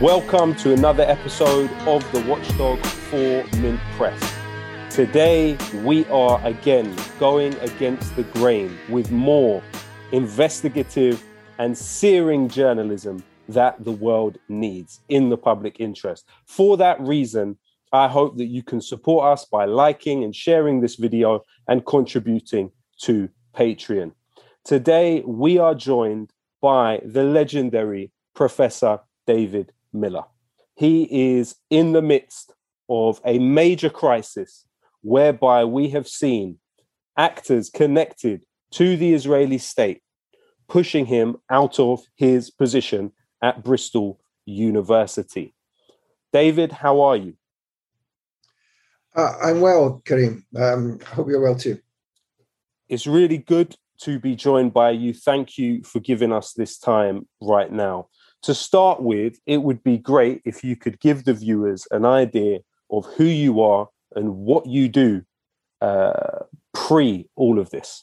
Welcome to another episode of the Watchdog for Mint Press. Today, we are again going against the grain with more investigative and searing journalism that the world needs in the public interest. For that reason, I hope that you can support us by liking and sharing this video and contributing to Patreon. Today, we are joined by the legendary Professor David Miller. He is in the midst of a major crisis whereby we have seen actors connected to the Israeli state pushing him out of his position at Bristol University. David, how are you? Uh, I'm well, Kareem. Um, I hope you're well too. It's really good to be joined by you. Thank you for giving us this time right now. To start with, it would be great if you could give the viewers an idea of who you are and what you do uh, pre all of this.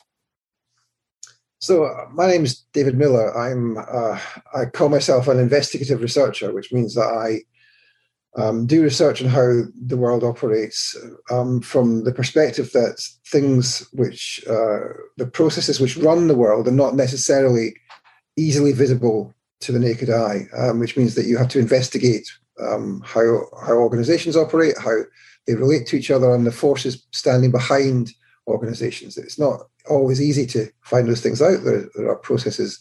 So, uh, my name is David Miller. I'm uh, I call myself an investigative researcher, which means that I um, do research on how the world operates um, from the perspective that things which uh, the processes which run the world are not necessarily easily visible to the naked eye, um, which means that you have to investigate um, how how organizations operate, how they relate to each other, and the forces standing behind organizations. It's not always easy to find those things out. There, there are processes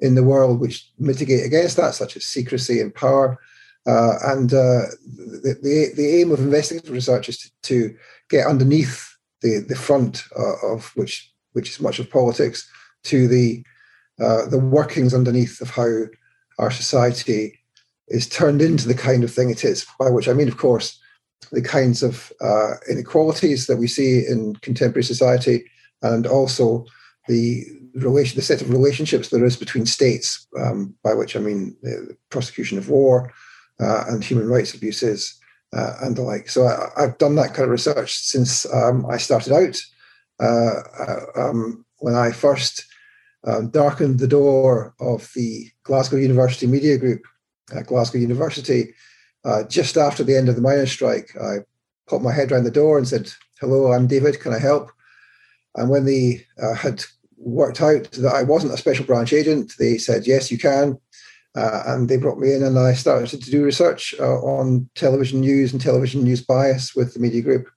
in the world which mitigate against that, such as secrecy and power. Uh, and uh, the, the, the aim of investigative research is to, to get underneath the, the front uh, of which which is much of politics to the uh, the workings underneath of how our society is turned into the kind of thing it is. By which I mean, of course, the kinds of uh, inequalities that we see in contemporary society, and also the relation, the set of relationships there is between states. Um, by which I mean the prosecution of war uh, and human rights abuses uh, and the like. So I, have done that kind of research since um, I started out. Uh, uh, um, when I first um, darkened the door of the Glasgow University Media Group at Glasgow University, uh, just after the end of the miners' strike, I popped my head around the door and said, "Hello, I'm David. Can I help?" And when they uh, had worked out that I wasn't a special branch agent, they said, "Yes, you can." Uh, and they brought me in, and I started to do research uh, on television news and television news bias with the media group.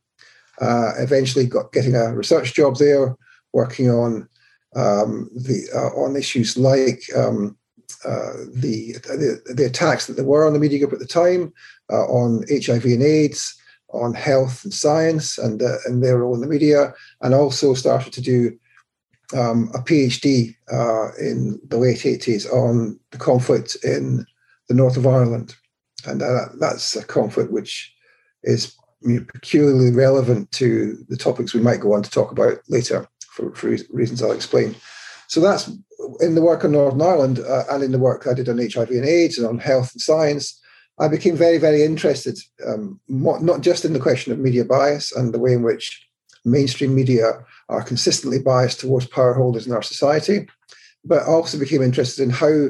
Uh, eventually, got getting a research job there, working on um, the uh, on issues like um, uh, the, the, the attacks that there were on the media group at the time uh, on HIV and AIDS, on health and science, and uh, and their role in the media, and also started to do um, a PhD uh, in the late 80s on the conflict in the north of Ireland, and that's a conflict which is peculiarly relevant to the topics we might go on to talk about later for, for reasons I'll explain. So that's in the work on Northern Ireland uh, and in the work I did on HIV and AIDS and on health and science. I became very, very interested, um, not just in the question of media bias and the way in which mainstream media are consistently biased towards power holders in our society, but I also became interested in how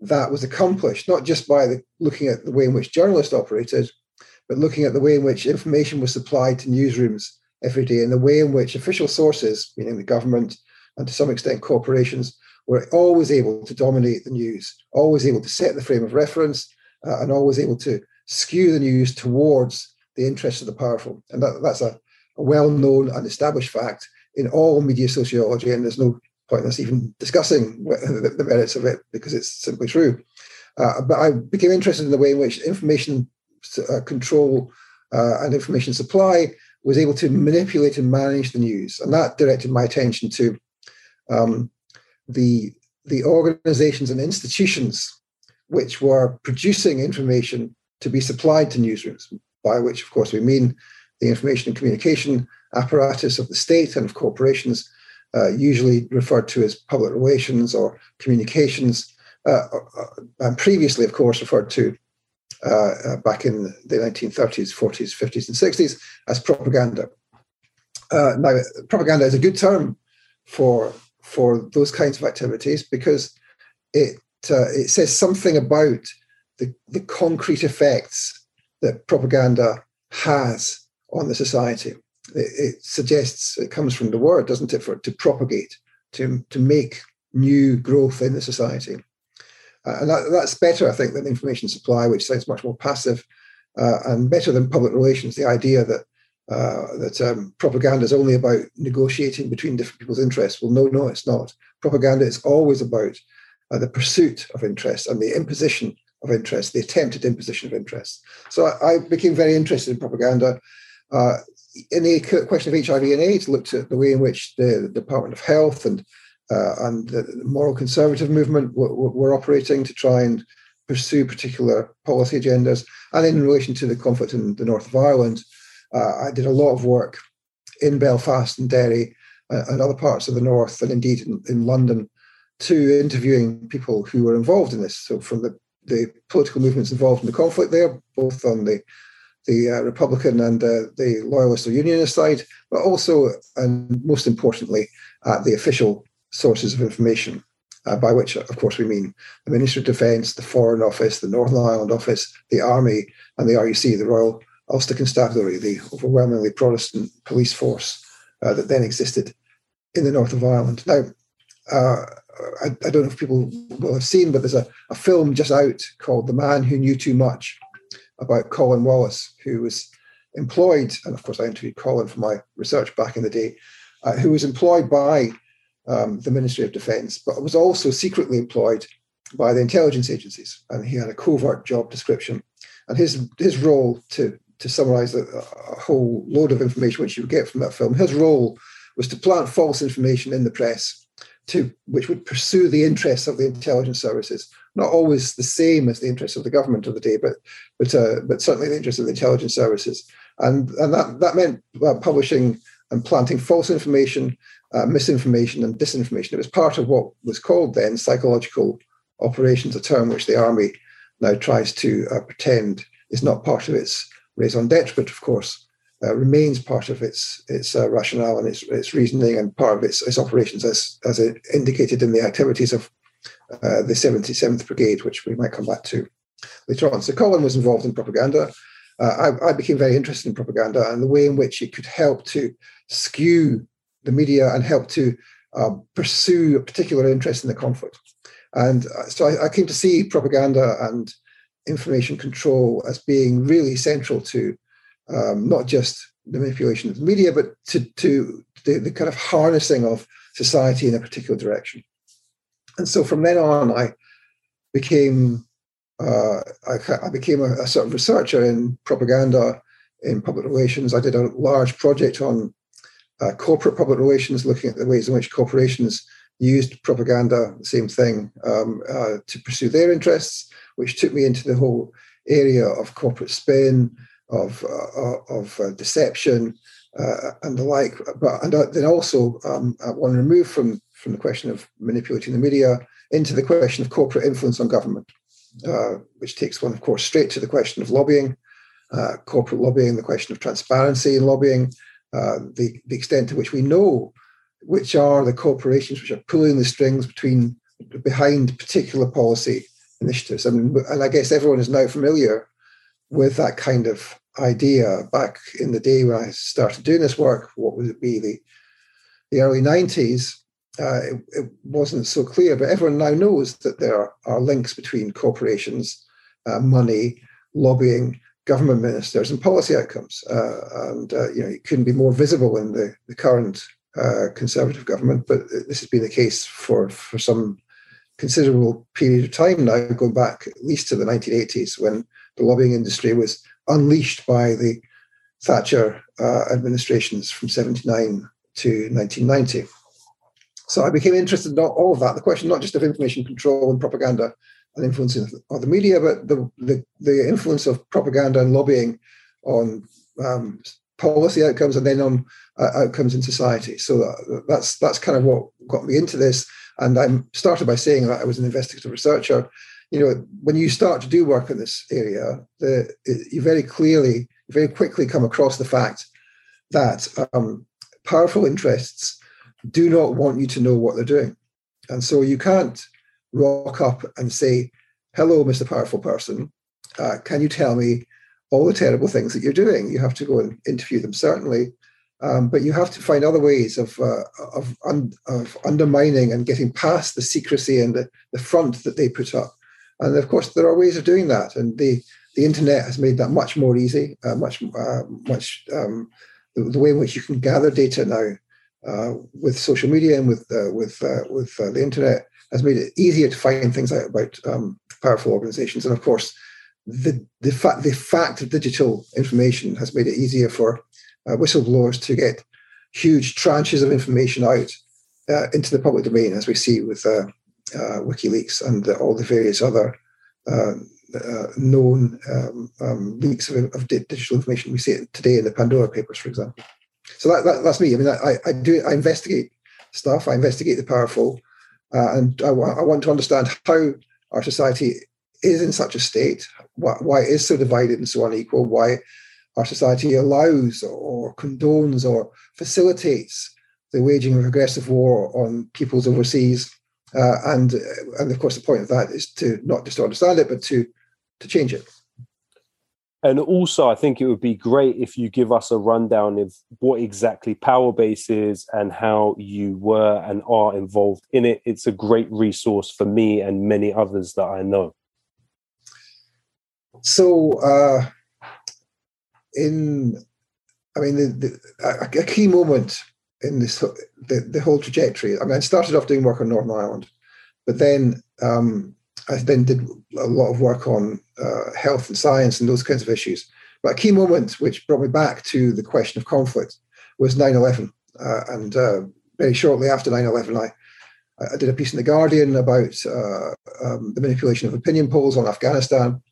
that was accomplished, not just by the, looking at the way in which journalists operated, but looking at the way in which information was supplied to newsrooms every day and the way in which official sources, meaning the government and to some extent corporations, were always able to dominate the news, always able to set the frame of reference, uh, and always able to skew the news towards the interests of the powerful. And that, that's a, a well known and established fact in all media sociology, and there's no point in us even discussing the, the merits of it because it's simply true. Uh, but I became interested in the way in which information uh, control uh, and information supply was able to manipulate and manage the news. And that directed my attention to um, the, the organizations and institutions which were producing information to be supplied to newsrooms, by which, of course, we mean the information and communication apparatus of the state and of corporations, uh, usually referred to as public relations or communications, uh, uh and previously, of course, referred to uh, uh, back in the 1930s, 40s, 50s, and 60s as propaganda. Uh, now, propaganda is a good term for for those kinds of activities because it it says something about the, the concrete effects that propaganda has on the society. It, it, suggests it comes from the word, doesn't it, for to propagate, to, to make new growth in the society. Uh, and that, that's better, I think, than information supply, which sounds much more passive, uh, and better than public relations. The idea that uh, that um, propaganda is only about negotiating between different people's interests. Well, no, no, it's not. Propaganda is always about uh, the pursuit of interest and the imposition of interest, the attempted imposition of interest. So I, I became very interested in propaganda. Uh, in the question of HIV and AIDS, looked at the way in which the, Department of Health and and the moral conservative movement were, were, operating to try and pursue particular policy agendas. And in relation to the conflict in the north of Ireland, uh, I did a lot of work in Belfast and Derry uh, and other parts of the north, and indeed in, in, London, to interviewing people who were involved in this. So from the, the political movements involved in the conflict there, both on the the uh, Republican and uh, the Loyalist or Unionist side, but also, and most importantly, at the official sources of information, uh, by which, of course, we mean the Ministry of Defence, the Foreign Office, the Northern Ireland Office, the Army, and the RUC, the Royal Ulster Constabulary, the overwhelmingly Protestant police force uh, that then existed in the north of Ireland. Now, uh, I, I, don't know if people will have seen, but there's a, a film just out called The Man Who Knew Too Much about Colin Wallace, who was employed, and of course, I interviewed Colin for my research back in the day, uh, who was employed by um, the Ministry of Defence, but was also secretly employed by the intelligence agencies. And he had a covert job description. And his, his role, to, to summarize a, a whole load of information which you get from that film, his role was to plant false information in the press to which would pursue the interests of the intelligence services, not always the same as the interests of the government of the day, but but uh, but certainly the interests of the intelligence services, and and that that meant uh, publishing and planting false information uh, misinformation and disinformation. It was part of what was called then psychological operations, a term which the army now tries to uh, pretend is not part of its raison d'etre, but of course uh, remains part of its its uh, rationale and its, its reasoning and part of its, its operations as, as it indicated in the activities of uh, the 77th Brigade, which we might come back to later on. So Colin was involved in propaganda. Uh, I, I became very interested in propaganda and the way in which it could help to skew the media and help to uh, pursue a particular interest in the conflict. And uh, so I, I, came to see propaganda and information control as being really central to um, not just the manipulation of the media, but to, to the, the, kind of harnessing of society in a particular direction. And so from then on, I became uh, I, I, became a, a, sort of researcher in propaganda in public relations. I did a large project on uh, corporate public relations, looking at the ways in which corporations used propaganda, the same thing, um, uh, to pursue their interests, which took me into the whole area of corporate spin, of uh, of uh, deception, uh, and the like. But and then also um, one removed from from the question of manipulating the media into the question of corporate influence on government, uh, which takes one, of course, straight to the question of lobbying, corporate lobbying, the question of transparency in lobbying. Uh, the, the extent to which we know which are the corporations which are pulling the strings between behind particular policy initiatives. I mean, and I guess everyone is now familiar with that kind of idea. Back in the day when I started doing this work, what would it be the the early '90s? Uh, it, it, wasn't so clear, but everyone now knows that there are links between corporations, uh, money, lobbying, government ministers and policy outcomes. Uh, and uh, you know, it couldn't be more visible in the, the current uh, conservative government, but this has been the case for, for some considerable period of time now, going back at least to the 1980s when the lobbying industry was unleashed by the Thatcher uh, administrations from 79 to 1990. So I became interested in all of that. The question not just of information control and propaganda, and influence of the media, but the, the, the influence of propaganda and lobbying on um, policy outcomes and then on uh, outcomes in society. So uh, that's that's kind of what got me into this. And I started by saying that I was an investigative researcher. You know, when you start to do work in this area, the, you very clearly, very quickly come across the fact that um, powerful interests do not want you to know what they're doing, and so you can't rock up and say, hello, Mr. Powerful Person, uh, can you tell me all the terrible things that you're doing? You have to go and interview them, certainly. Um, but you have to find other ways of uh, of, un- of, undermining and getting past the secrecy and the, the front that they put up. And of course, there are ways of doing that, and the the internet has made that much more easy, uh, much uh, much um, the, the, way in which you can gather data now uh, with social media and with uh, with uh, with the internet has made it easier to find things out about um, powerful organizations. And of course, the the fact the fact of digital information has made it easier for uh, whistleblowers to get huge tranches of information out uh, into the public domain, as we see with uh, uh WikiLeaks and all the various other uh, uh, known um, um, leaks of, of, digital information. We see it today in the Pandora Papers, for example. So that, that, that's me. I mean, I, I do I investigate stuff. I investigate the powerful, and I, I want to understand how our society is in such a state, why, why it is so divided and so unequal, why our society allows or condones or facilitates the waging of aggressive war on peoples overseas. Uh, and and of course, the point of that is to not just to understand it, but to to change it. And also, I think it would be great if you give us a rundown of what exactly Powerbase is and how you were and are involved in it. It's a great resource for me and many others that I know. So, uh, in, I mean, the, the, a, key moment in this the, the whole trajectory. I mean, I started off doing work on Northern Ireland, but then um, I then did a lot of work on uh, health and science and those kinds of issues. But a key moment which brought me back to the question of conflict was 9 11. Uh, and uh, very shortly after 9 11, I, I did a piece in The Guardian about uh, um, the manipulation of opinion polls on Afghanistan.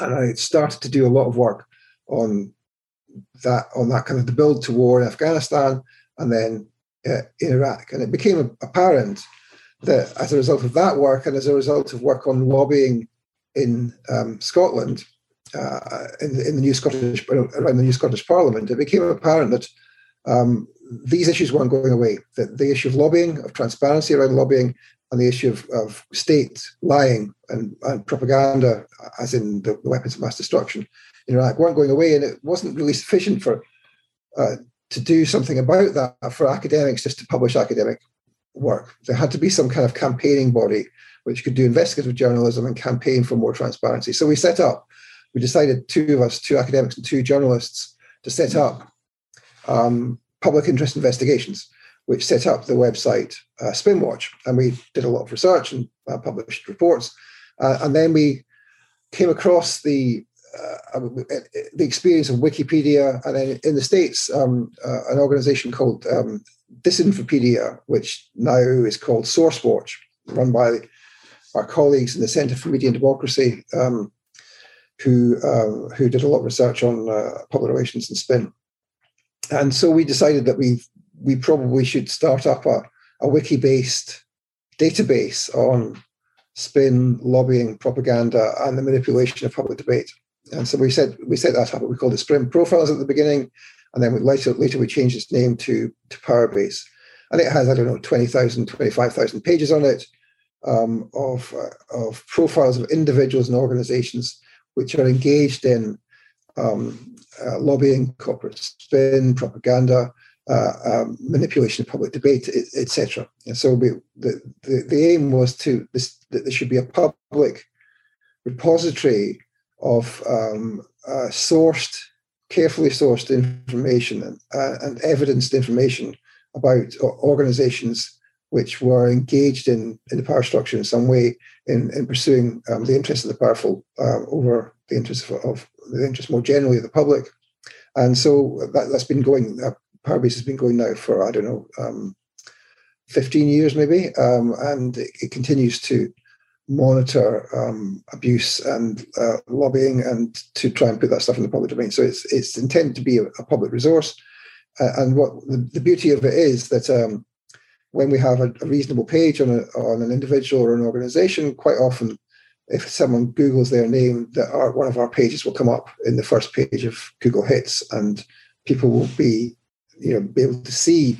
And I started to do a lot of work on that, on that kind of the build to war in Afghanistan and then uh, in Iraq. And it became apparent that as a result of that work and as a result of work on lobbying in um, Scotland, uh, in, in, the new Scottish around the new Scottish Parliament, it became apparent that um, these issues weren't going away. That the issue of lobbying, of transparency around lobbying, and the issue of, of state lying and, and, propaganda, as in the, the, weapons of mass destruction in Iraq, weren't going away, and it wasn't really sufficient for uh, to do something about that for academics just to publish academic work. There had to be some kind of campaigning body which could do investigative journalism and campaign for more transparency. So we set up, we decided two of us, two academics and two journalists, to set up um, public interest investigations, which set up the website uh, Spinwatch. And we did a lot of research and uh, published reports. Uh, and then we came across the uh, the experience of Wikipedia, and then in the States, um, uh, an organization called um, Disinfopedia, which now is called SourceWatch, run by our colleagues in the Center for Media and Democracy, um, who uh, who did a lot of research on uh, public relations and spin. And so we decided that we we probably should start up a, a wiki-based database on spin, lobbying, propaganda, and the manipulation of public debate. And so we said we set that up. We called it Spin Profiles at the beginning, and then later, later we changed its name to, to Powerbase. And it has, I don't know, 20,000, 25,000 pages on it um, of, uh, of profiles of individuals and organizations which are engaged in um, uh, lobbying, corporate spin, propaganda, uh, um, manipulation of public debate, etc. And so we, the, the, the aim was to this, that there should be a public repository of um, uh, sourced carefully sourced information and, uh, and evidenced information about organizations which were engaged in, in the power structure in some way in, in pursuing um, the interests of the powerful uh, over the interests of, of, the interests more generally of the public. And so that, has been going, uh, Powerbase has been going now for, I don't know, um, 15 years maybe, um, and it, it, continues to monitor um, abuse and uh, lobbying and to try and put that stuff in the public domain. So it's it's intended to be a, a public resource. Uh, and what the, the, beauty of it is that um, when we have a, a, reasonable page on, a, on an individual or an organization, quite often, if someone Googles their name, that our, one of our pages will come up in the first page of Google Hits, and people will be, you know, be able to see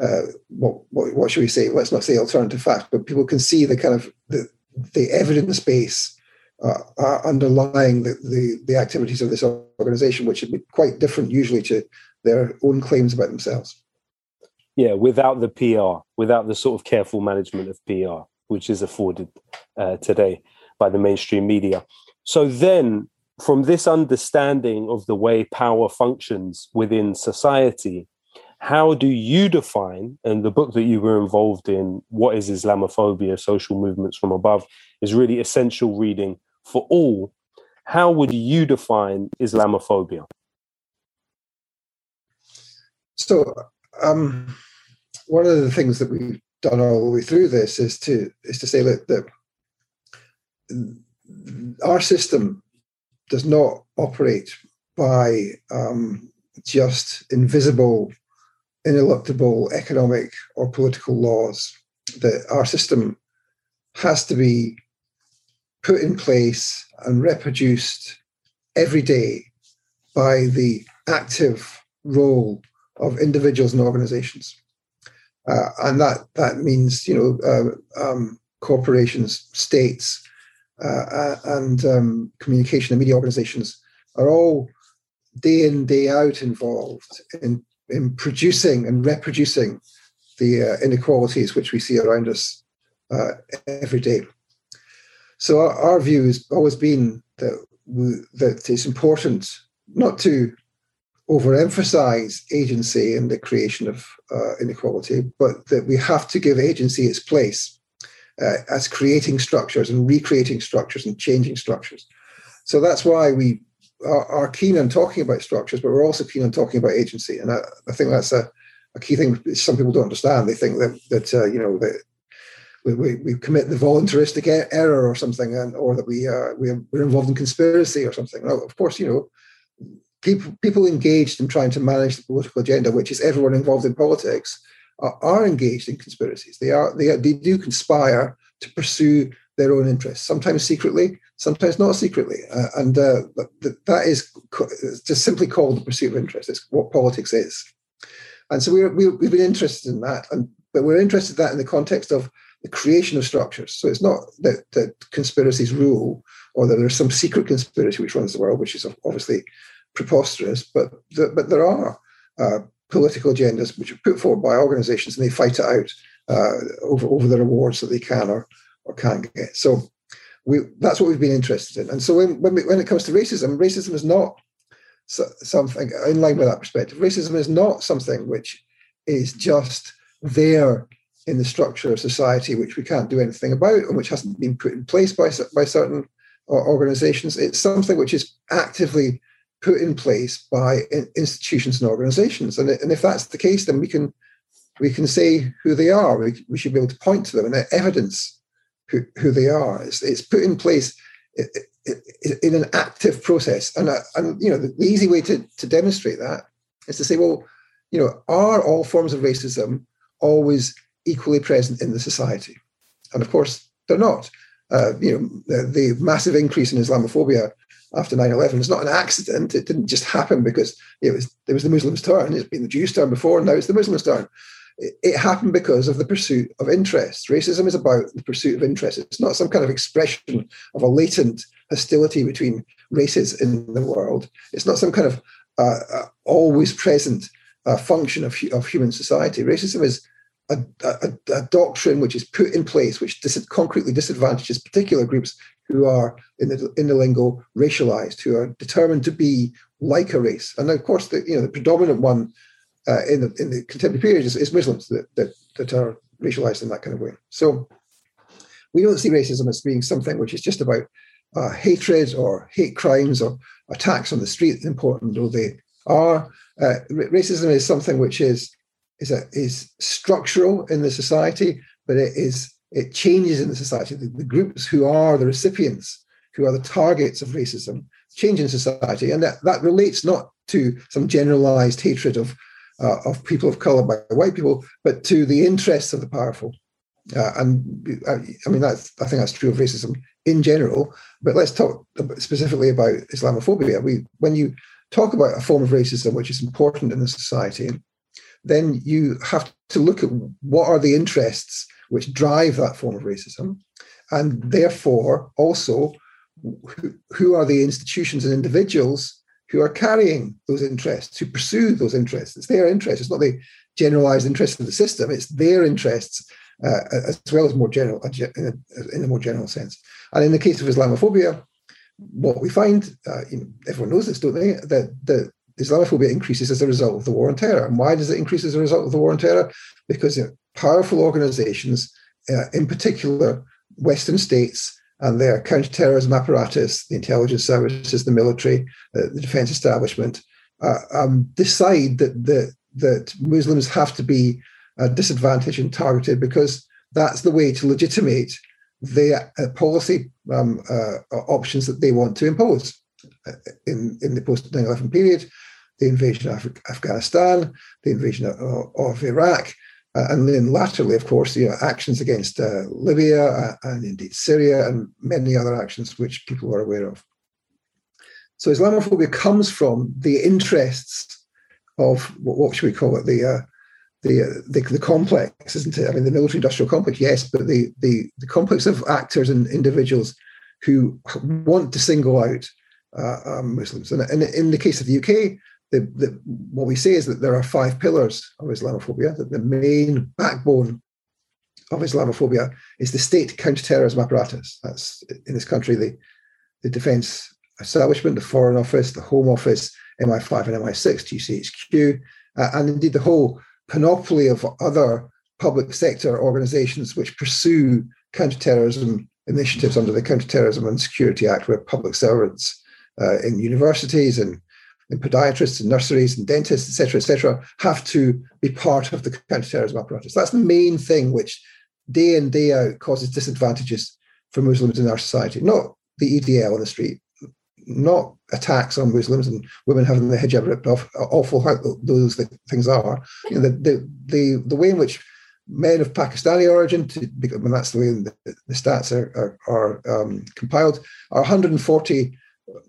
uh, what, what, what should we say? Let's not say alternative facts, but people can see the kind of the, the evidence base uh, underlying the, the, the activities of this organization, which would be quite different usually to their own claims about themselves. Yeah, without the PR, without the sort of careful management of PR, which is afforded uh, today by the mainstream media. So then, from this understanding of the way power functions within society, how do you define, and the book that you were involved in, What is Islamophobia? Social Movements from Above, is really essential reading for all. How would you define Islamophobia? So, um, one of the things that we've done all the way through this is to is to say that, that our system does not operate by um, just invisible, ineluctable economic or political laws. That our system has to be put in place and reproduced every day by the active role of individuals and organizations. Uh, and that, that means, you know, uh, um, corporations, states, uh, uh, and um, communication and media organizations are all day in, day out involved in, in producing and reproducing the uh, inequalities which we see around us uh, every day. So our, our, view has always been that, we, that it's important not to overemphasize agency in the creation of uh, inequality, but that we have to give agency its place uh, as creating structures and recreating structures and changing structures. So that's why we are, are, keen on talking about structures, but we're also keen on talking about agency. And I, I think that's a, a, key thing some people don't understand. They think that, that uh, you know, that we, we, commit the voluntaristic error or something, and or that we, uh, we're involved in conspiracy or something. Now, of course, you know, people people engaged in trying to manage the political agenda, which is everyone involved in politics, are, are engaged in conspiracies. They are they, they do conspire to pursue their own interests, sometimes secretly, sometimes not secretly, uh, and uh, that is just simply called the pursuit of interest. It's what politics is, and so we we we've been interested in that, and but we're interested in that in the context of the creation of structures. So it's not that, that conspiracies rule or that there's some secret conspiracy which runs the world, which is obviously preposterous, but but there are uh, political agendas which are put forward by organizations and they fight it out uh, over, over the rewards that they can or, or can't get. So we, that's what we've been interested in. And so when, when, we, when it comes to racism, racism is not so, something in line with that perspective. Racism is not something which is just there in the structure of society, which we can't do anything about and which hasn't been put in place by, by certain organizations. It's something which is actively put in place by institutions and organizations. And, and if that's the case, then we can we can say who they are. We, we should be able to point to them and evidence who, they are. It's, it's put in place in an active process. And, uh, and you know, the, the easy way to, to demonstrate that is to say, well, you know, are all forms of racism always equally present in the society? And of course, they're not. Uh, you know, the, the, massive increase in Islamophobia after 9-11 is not an accident. It didn't just happen because it was it was the Muslims' turn. It's been the Jews' turn before, and now it's the Muslims' turn. It, happened because of the pursuit of interest. Racism is about the pursuit of interest. It's not some kind of expression of a latent hostility between races in the world. It's not some kind of uh, uh, always present uh, function of, of human society. Racism is a, a, a, doctrine which is put in place which dis- concretely disadvantages particular groups who are in the in the lingo racialized, who are determined to be like a race. And of course, the you know the predominant one uh, in the in the contemporary period is Muslims that, that that are racialized in that kind of way. So we don't see racism as being something which is just about uh, hatred or hate crimes or attacks on the street, important though they are. Uh, racism is something which is is a, is structural in the society, but it is it changes in the society. The, the, groups who are the recipients, who are the targets of racism, change in society, and that, that relates not to some generalized hatred of uh, of people of color by white people, but to the interests of the powerful. Uh, and uh, I mean, that's I think that's true of racism in general. But let's talk specifically about Islamophobia. We when you talk about a form of racism which is important in the society, then you have to look at what are the interests which drive that form of racism. and therefore also who, who are the institutions and individuals who are carrying those interests, who pursue those interests. It's their interests. It's not the generalized interests of the system. It's their interests uh, as well as more general, uh, in a more general sense. And in the case of Islamophobia, what we find, uh, everyone knows this, don't they? That the Islamophobia increases as a result of the war on terror. And why does it increase as a result of the war on terror? Because you know, powerful organizations, uh, in particular Western states, and their counterterrorism apparatus, the intelligence services, the military, uh, the defense establishment, uh, um, decide that, that that Muslims have to be uh, disadvantaged and targeted because that's the way to legitimate the uh, policy um, uh, options that they want to impose. Uh, in, in the post 9 11 period, the invasion of Afghanistan, the invasion of, of Iraq, uh, and then laterally, of course, you know, actions against uh, Libya uh, and indeed Syria and many other actions which people are aware of. So Islamophobia comes from the interests of what should we call it the uh, the, uh, the, the complex, isn't it? I mean, the military-industrial complex, yes, but the the the complex of actors and individuals who want to single out uh, Muslims. And in the case of the UK, the, the, what we say is that there are five pillars of Islamophobia. That the main backbone of Islamophobia is the state counterterrorism apparatus. That's in this country the the defence establishment, the Foreign Office, the Home Office, MI5 and MI6, GCHQ, uh, and indeed the whole panoply of other public sector organisations which pursue counterterrorism initiatives under the Counterterrorism and Security Act, where public servants uh, in universities and in podiatrists and nurseries and dentists, etc., etc., have to be part of the counterterrorism apparatus. That's the main thing which day in, day out causes disadvantages for Muslims in our society, not the EDL on the street, not attacks on Muslims and women having their hijab ripped off, awful how those things are. You know, the, the, the, the way in which men of Pakistani origin, to, when that's the way the, the stats are, are, are um, compiled, are 140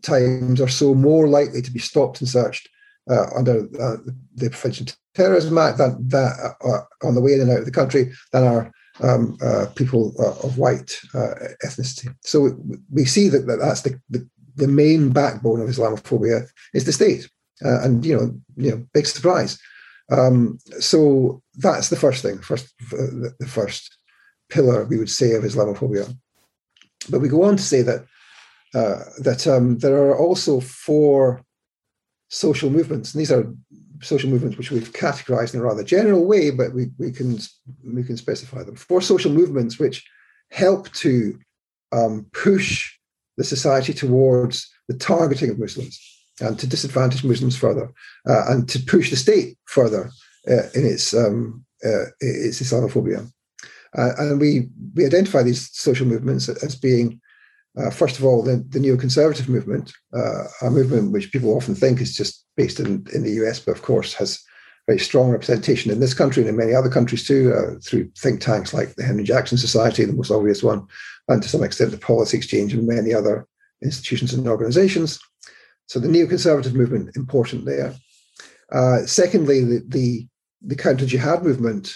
times or so more likely to be stopped and searched uh, under uh, the Prevention of Terrorism Act that, that uh, on the way in and out of the country than are um, uh, people uh, of white uh, ethnicity. So we, we see that, that that's the, the, the, main backbone of Islamophobia is the state. and, you know, you know, big surprise. Um, so that's the first thing, first the first pillar we would say of Islamophobia. But we go on to say that uh, that um, there are also four social movements, and these are social movements which we've categorized in a rather general way, but we, we can we can specify them. Four social movements which help to um, push the society towards the targeting of Muslims and to disadvantage Muslims further, uh, and to push the state further uh, in its um, uh, its Islamophobia. Uh, and we we identify these social movements as being uh, first of all, the, the neoconservative movement, uh, a movement which people often think is just based in, in the US, but of course has very strong representation in this country and in many other countries too, uh, through think tanks like the Henry Jackson Society, the most obvious one, and to some extent the Policy Exchange and many other institutions and organizations. So the neoconservative movement, important there. Uh, secondly, the, the, the counter jihad movement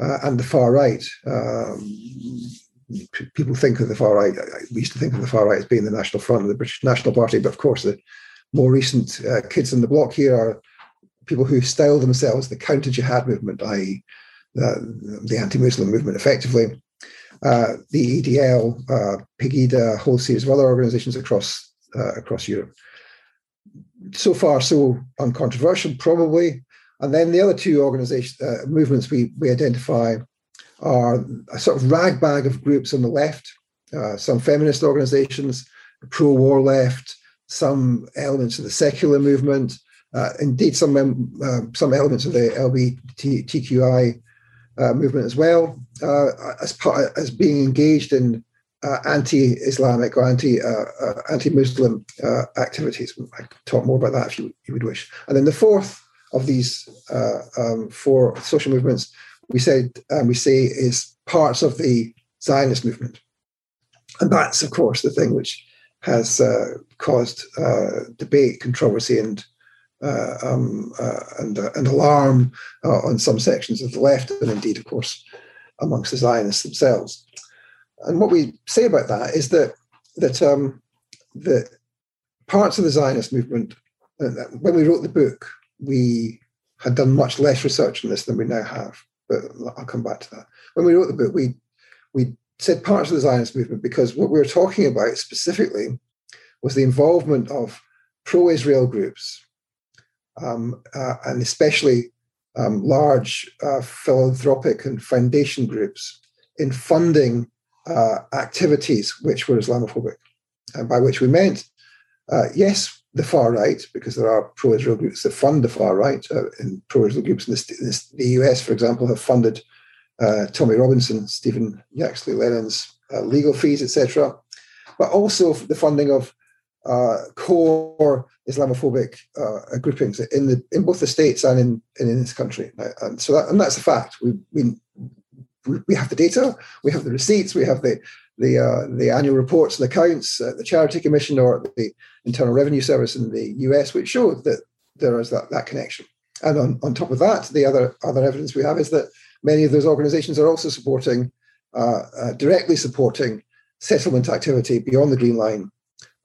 uh, and the far right. Um, people think of the far right. We used to think of the far right as being the National Front of the British National Party, but of course, the more recent uh, kids in the block here are people who style themselves the counter jihad movement, i.e., the, the anti Muslim movement, effectively. Uh, the EDL, uh, Pegida, a whole series of other organizations across uh, across Europe. So far, so uncontroversial, probably. And then the other two organization uh, movements we we identify are a sort of ragbag of groups on the left, uh, some feminist organizations, pro war left, some elements of the secular movement, uh, indeed some uh, some elements of the LGBTQI uh, movement as well, uh, as part as being engaged in uh, anti-Islamic or anti anti-Muslim activities. I could talk more about that if you, you would wish. And then the fourth of these um, four social movements we said um, we say is parts of the Zionist movement, and that's of course the thing which has uh, caused uh, debate, controversy, and uh, um, uh, and, uh, and alarm uh, on some sections of the left, and indeed, of course, amongst the Zionists themselves. and what we say about that is that that um, the parts of the Zionist movement, when we wrote the book, we had done much less research on this than we now have. But I'll come back to that. When we wrote the book, we we said parts of the Zionist movement because what we were talking about specifically was the involvement of pro-Israel groups, um, uh, and especially um, large uh, philanthropic and foundation groups in funding uh, activities which were Islamophobic, and by which we meant, uh, yes, the far right, because there are pro-Israel groups that fund the far right, uh, and pro-Israel groups in the, the, US, for example, have funded uh, Tommy Robinson, Stephen Yaxley Lennon's uh, legal fees, etc., but also the funding of uh, core Islamophobic uh, groupings in the in both the states and in in this country. And so that, and that's a fact. We we we have the data, we have the receipts, we have the the uh, the annual reports and accounts, uh, the Charity Commission or the Internal Revenue Service in the US, which show that there is that, that connection. And on, on top of that, the other other evidence we have is that many of those organisations are also supporting, uh, uh, directly supporting settlement activity beyond the Green Line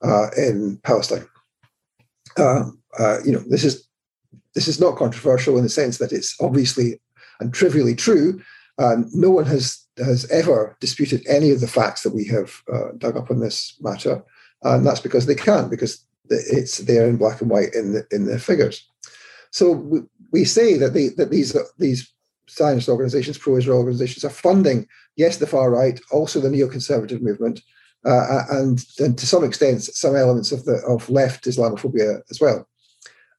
uh, in Palestine. Uh, you know, this is this is not controversial in the sense that it's obviously and trivially true um, no one has has ever disputed any of the facts that we have uh, dug up on this matter, and that's because they can't, because it's there in black and white in the in the figures. So we, we say that the, that these these Zionist organizations, pro-Israel organizations, are funding yes the far right, also the neoconservative movement, uh, and and to some extent some elements of the of left Islamophobia as well.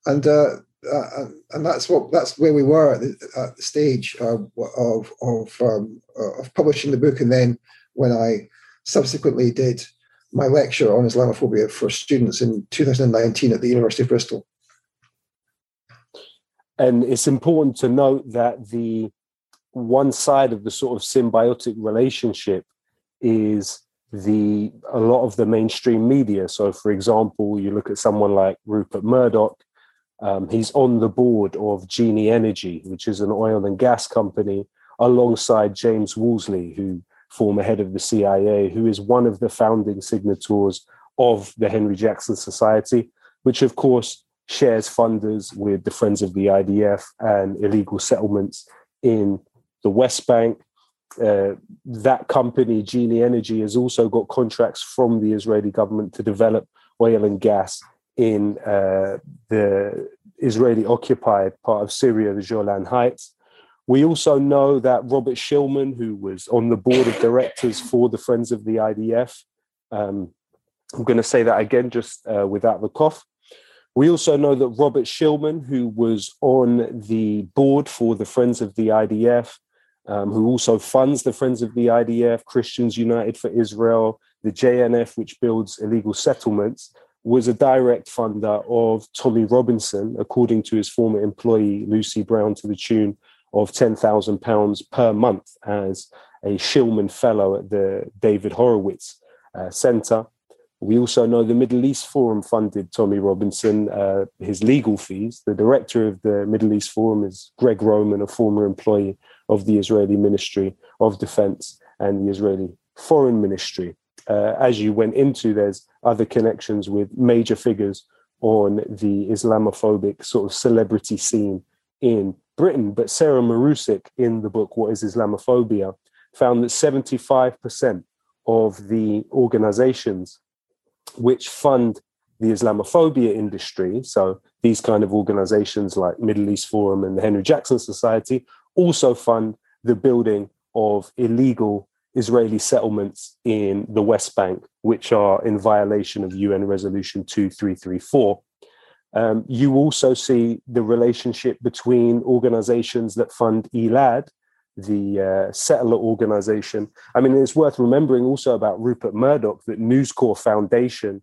And uh, uh, and that's what that's where we were at the, at the stage of of of, um, of, publishing the book, and then when I subsequently did my lecture on Islamophobia for students in 2019 at the University of Bristol. And it's important to note that the one side of the sort of symbiotic relationship is the a lot of the mainstream media. So, for example, you look at someone like Rupert Murdoch um, he's on the board of Genie Energy, which is an oil and gas company, alongside James Woolsey, who former head of the CIA, who is one of the founding signatories of the Henry Jackson Society, which of course shares funders with the Friends of the IDF and illegal settlements in the West Bank. Uh, that company, Genie Energy, has also got contracts from the Israeli government to develop oil and gas in uh, the Israeli occupied part of Syria, the Golan Heights. We also know that Robert Shillman, who was on the board of directors for the Friends of the IDF, um, I'm going to say that again just uh, without the cough. We also know that Robert Shillman, who was on the board for the Friends of the IDF, um, who also funds the Friends of the IDF, Christians United for Israel, the JNF, which builds illegal settlements, was a direct funder of Tommy Robinson, according to his former employee Lucy Brown, to the tune of £10,000 per month as a Shillman Fellow at the David Horowitz uh, Center. We also know the Middle East Forum funded Tommy Robinson, uh, his legal fees. The director of the Middle East Forum is Greg Roman, a former employee of the Israeli Ministry of Defense and the Israeli Foreign Ministry uh, as you went into, there's other connections with major figures on the Islamophobic sort of celebrity scene in Britain. But Sarah Marusek, in the book What is Islamophobia, found that 75% of the organizations which fund the Islamophobia industry, so these kind of organizations like Middle East Forum and the Henry Jackson Society, also fund the building of illegal Israeli settlements in the West Bank, which are in violation of UN Resolution 2334. Um, you also see the relationship between organizations that fund ELAD, the uh, settler organization. I mean, it's worth remembering also about Rupert Murdoch that News Corps Foundation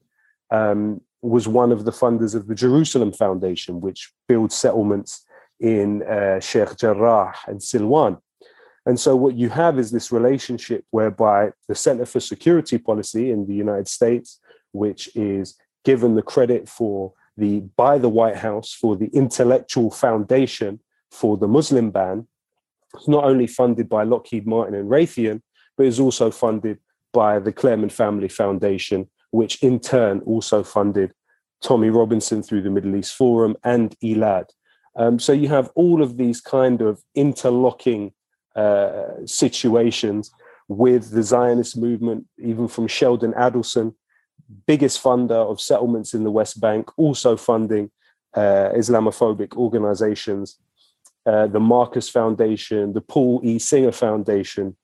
um, was one of the funders of the Jerusalem Foundation, which builds settlements in uh, Sheikh Jarrah and Silwan. And so what you have is this relationship whereby the Center for Security Policy in the United States, which is given the credit for the by the White House for the intellectual foundation for the Muslim ban, is not only funded by Lockheed Martin and Raytheon, but is also funded by the Klarman Family Foundation, which in turn also funded Tommy Robinson through the Middle East Forum and ELAD. Um, so you have all of these kind of interlocking uh, situations with the Zionist movement, even from Sheldon Adelson, biggest funder of settlements in the West Bank, also funding uh, Islamophobic organizations, uh, the Marcus Foundation, the Paul E. Singer Foundation,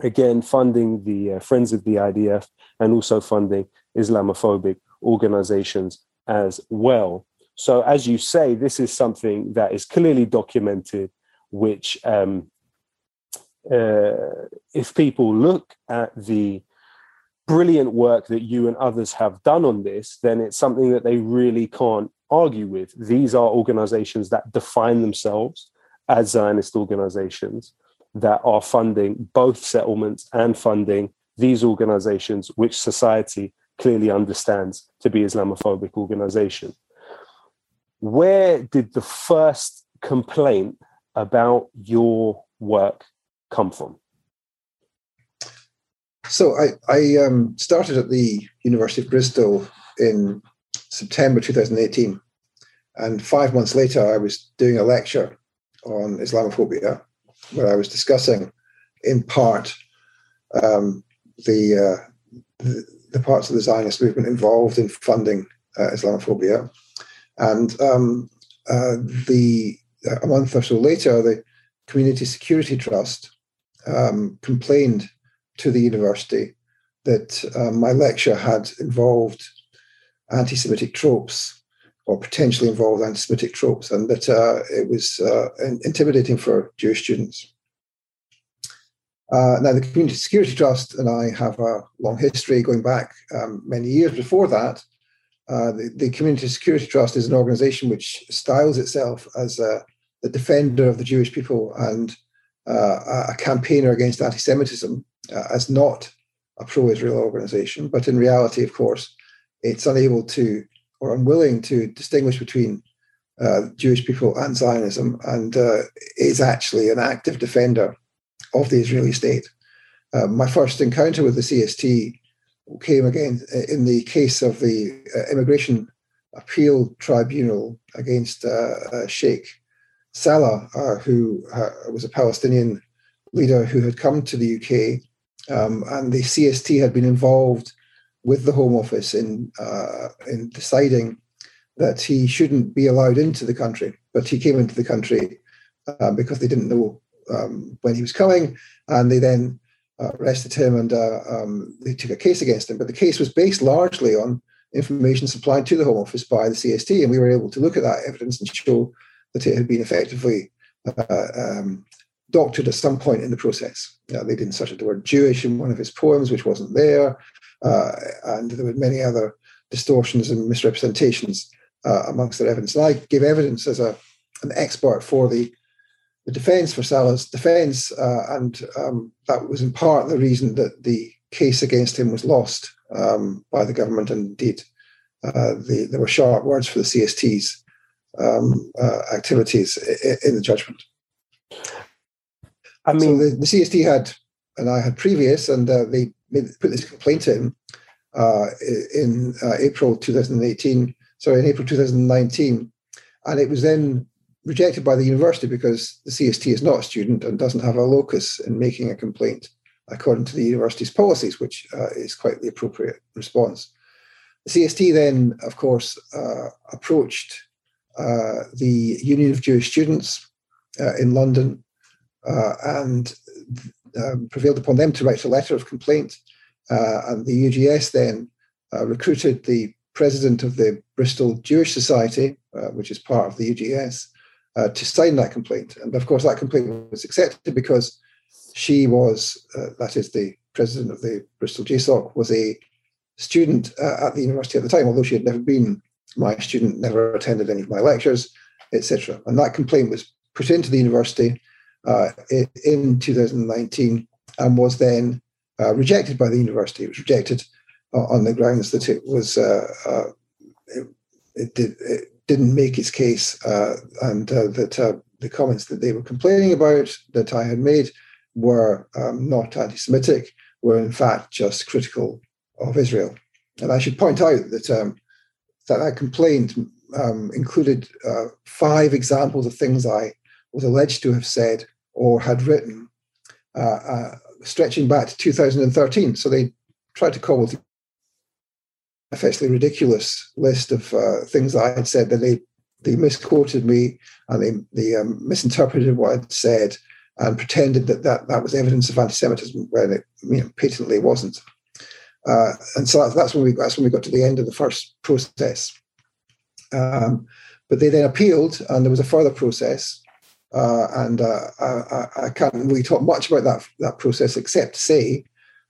again funding the uh, Friends of the IDF and also funding Islamophobic organizations as well. So, as you say, this is something that is clearly documented, which, um, uh, if people look at the brilliant work that you and others have done on this, then it's something that they really can't argue with. These are organizations that define themselves as Zionist organizations that are funding both settlements and funding these organizations, which society clearly understands to be Islamophobic organizations. Where did the first complaint about your work come from? So I, I um, started at the University of Bristol in September 2018. And five months later, I was doing a lecture on Islamophobia, where I was discussing, in part, um, the, uh, the, the parts of the Zionist movement involved in funding uh, Islamophobia, and um, uh, the a month or so later, the Community Security Trust um, complained to the university that uh, my lecture had involved anti-Semitic tropes or potentially involved anti-Semitic tropes, and that uh, it was uh, intimidating for Jewish students. Uh, now, the Community Security Trust and I have a long history going back um, many years before that. Uh, the, the, Community Security Trust is an organization which styles itself as a, the defender of the Jewish people and uh, a campaigner against anti Semitism, uh, as not a pro Israel organization. But in reality, of course, it's unable to or unwilling to distinguish between uh, Jewish people and Zionism and uh, is actually an active defender of the Israeli state. Uh, my first encounter with the CST came again in the case of the uh, Immigration Appeal Tribunal against uh, uh Sheikh Salah, uh, who uh, was a Palestinian leader who had come to the UK, um, and the CST had been involved with the Home Office in in deciding that he shouldn't be allowed into the country, but he came into the country because they didn't know um, when he was coming, and they then uh, arrested him and uh, um, they took a case against him. But the case was based largely on information supplied to the Home Office by the CST, and we were able to look at that evidence and show that it had been effectively uh, um, doctored at some point in the process. they didn't insert the word Jewish in one of his poems, which wasn't there, uh, and there were many other distortions and misrepresentations uh, amongst their evidence. And I gave evidence as a an expert for the the defence for Salah's defence, uh, and um, that was in part the reason that the case against him was lost um, by the government. And indeed, uh, the, there were sharp words for the CST's um, uh, activities in, in, the judgment. I mean, so the, the, CST had, and I had previous, and uh, they made, put this complaint in uh, in uh, April 2018. Sorry, in April 2019, and it was then rejected by the university because the CST is not a student and doesn't have a locus in making a complaint according to the university's policies, which uh, is quite the appropriate response. The CST then, of course, uh, approached uh, the Union of Jewish Students uh, in London uh, and um, prevailed upon them to write a letter of complaint. Uh, and the UJS then recruited the president of the Bristol Jewish Society, which is part of the UJS, uh, to sign that complaint. And of course, that complaint was accepted because she was, uh, that is the president of the Bristol JSOC, was a student uh, at the university at the time, although she had never been my student, never attended any of my lectures, etc. And that complaint was put into the university uh, in 2019 and was then uh, rejected by the university. It was rejected uh, on the grounds that it was it, it, did, it didn't make its case, uh, and uh, that uh, the comments that they were complaining about that I had made were um, not anti-Semitic, were in fact just critical of Israel. And I should point out that um, that that complaint um, included uh, five examples of things I was alleged to have said or had written, uh, uh, stretching back to 2013. So they tried to cobble a effectively ridiculous list of uh, things that I had said that they they misquoted me and they they um, misinterpreted what I'd said and pretended that, that that was evidence of anti-Semitism when it you know, patently wasn't. Uh, and so that's when we that's when we got to the end of the first process. Um, but they then appealed, and there was a further process. Uh, and uh, I, I, can't really talk much about that that process, except say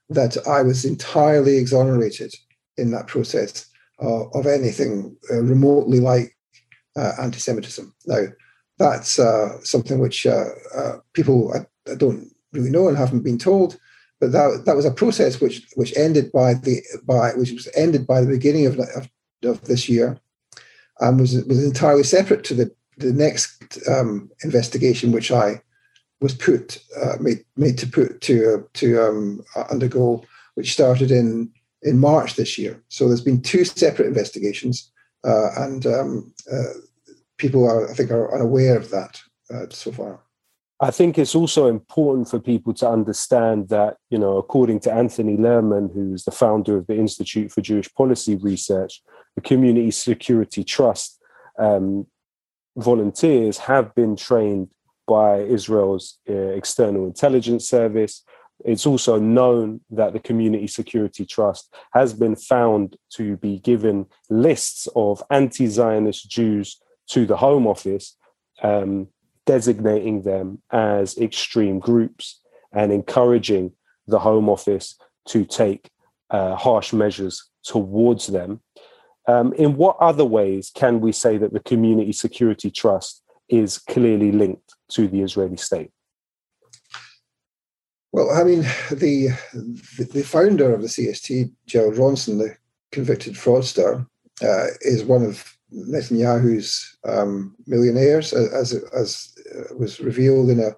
that I was entirely exonerated in that process uh, of anything uh, remotely like uh, anti-Semitism. Now, that's something which people I, I don't really know and haven't been told but that that was a process which which ended by the by which was ended by the beginning of of, of this year, and was was entirely separate to the the next um, investigation which I was put uh, made made to put to uh, to um, undergo, which started in in March this year. So there's been two separate investigations, uh, and um, uh, people are I think are unaware of that uh, so far. I think it's also important for people to understand that, you know, according to Anthony Lerman, who's the founder of the Institute for Jewish Policy Research, the Community Security Trust um, volunteers have been trained by Israel's uh, external intelligence service. It's also known that the Community Security Trust has been found to be given lists of anti Zionist Jews to the Home Office. Um, designating them as extreme groups and encouraging the Home Office to take uh, harsh measures towards them. Um, in what other ways can we say that the Community Security Trust is clearly linked to the Israeli state? Well, I mean, the the founder of the CST, Gerald Ronson, the convicted fraudster, uh, is one of Netanyahu's um, millionaires, as as was revealed in a,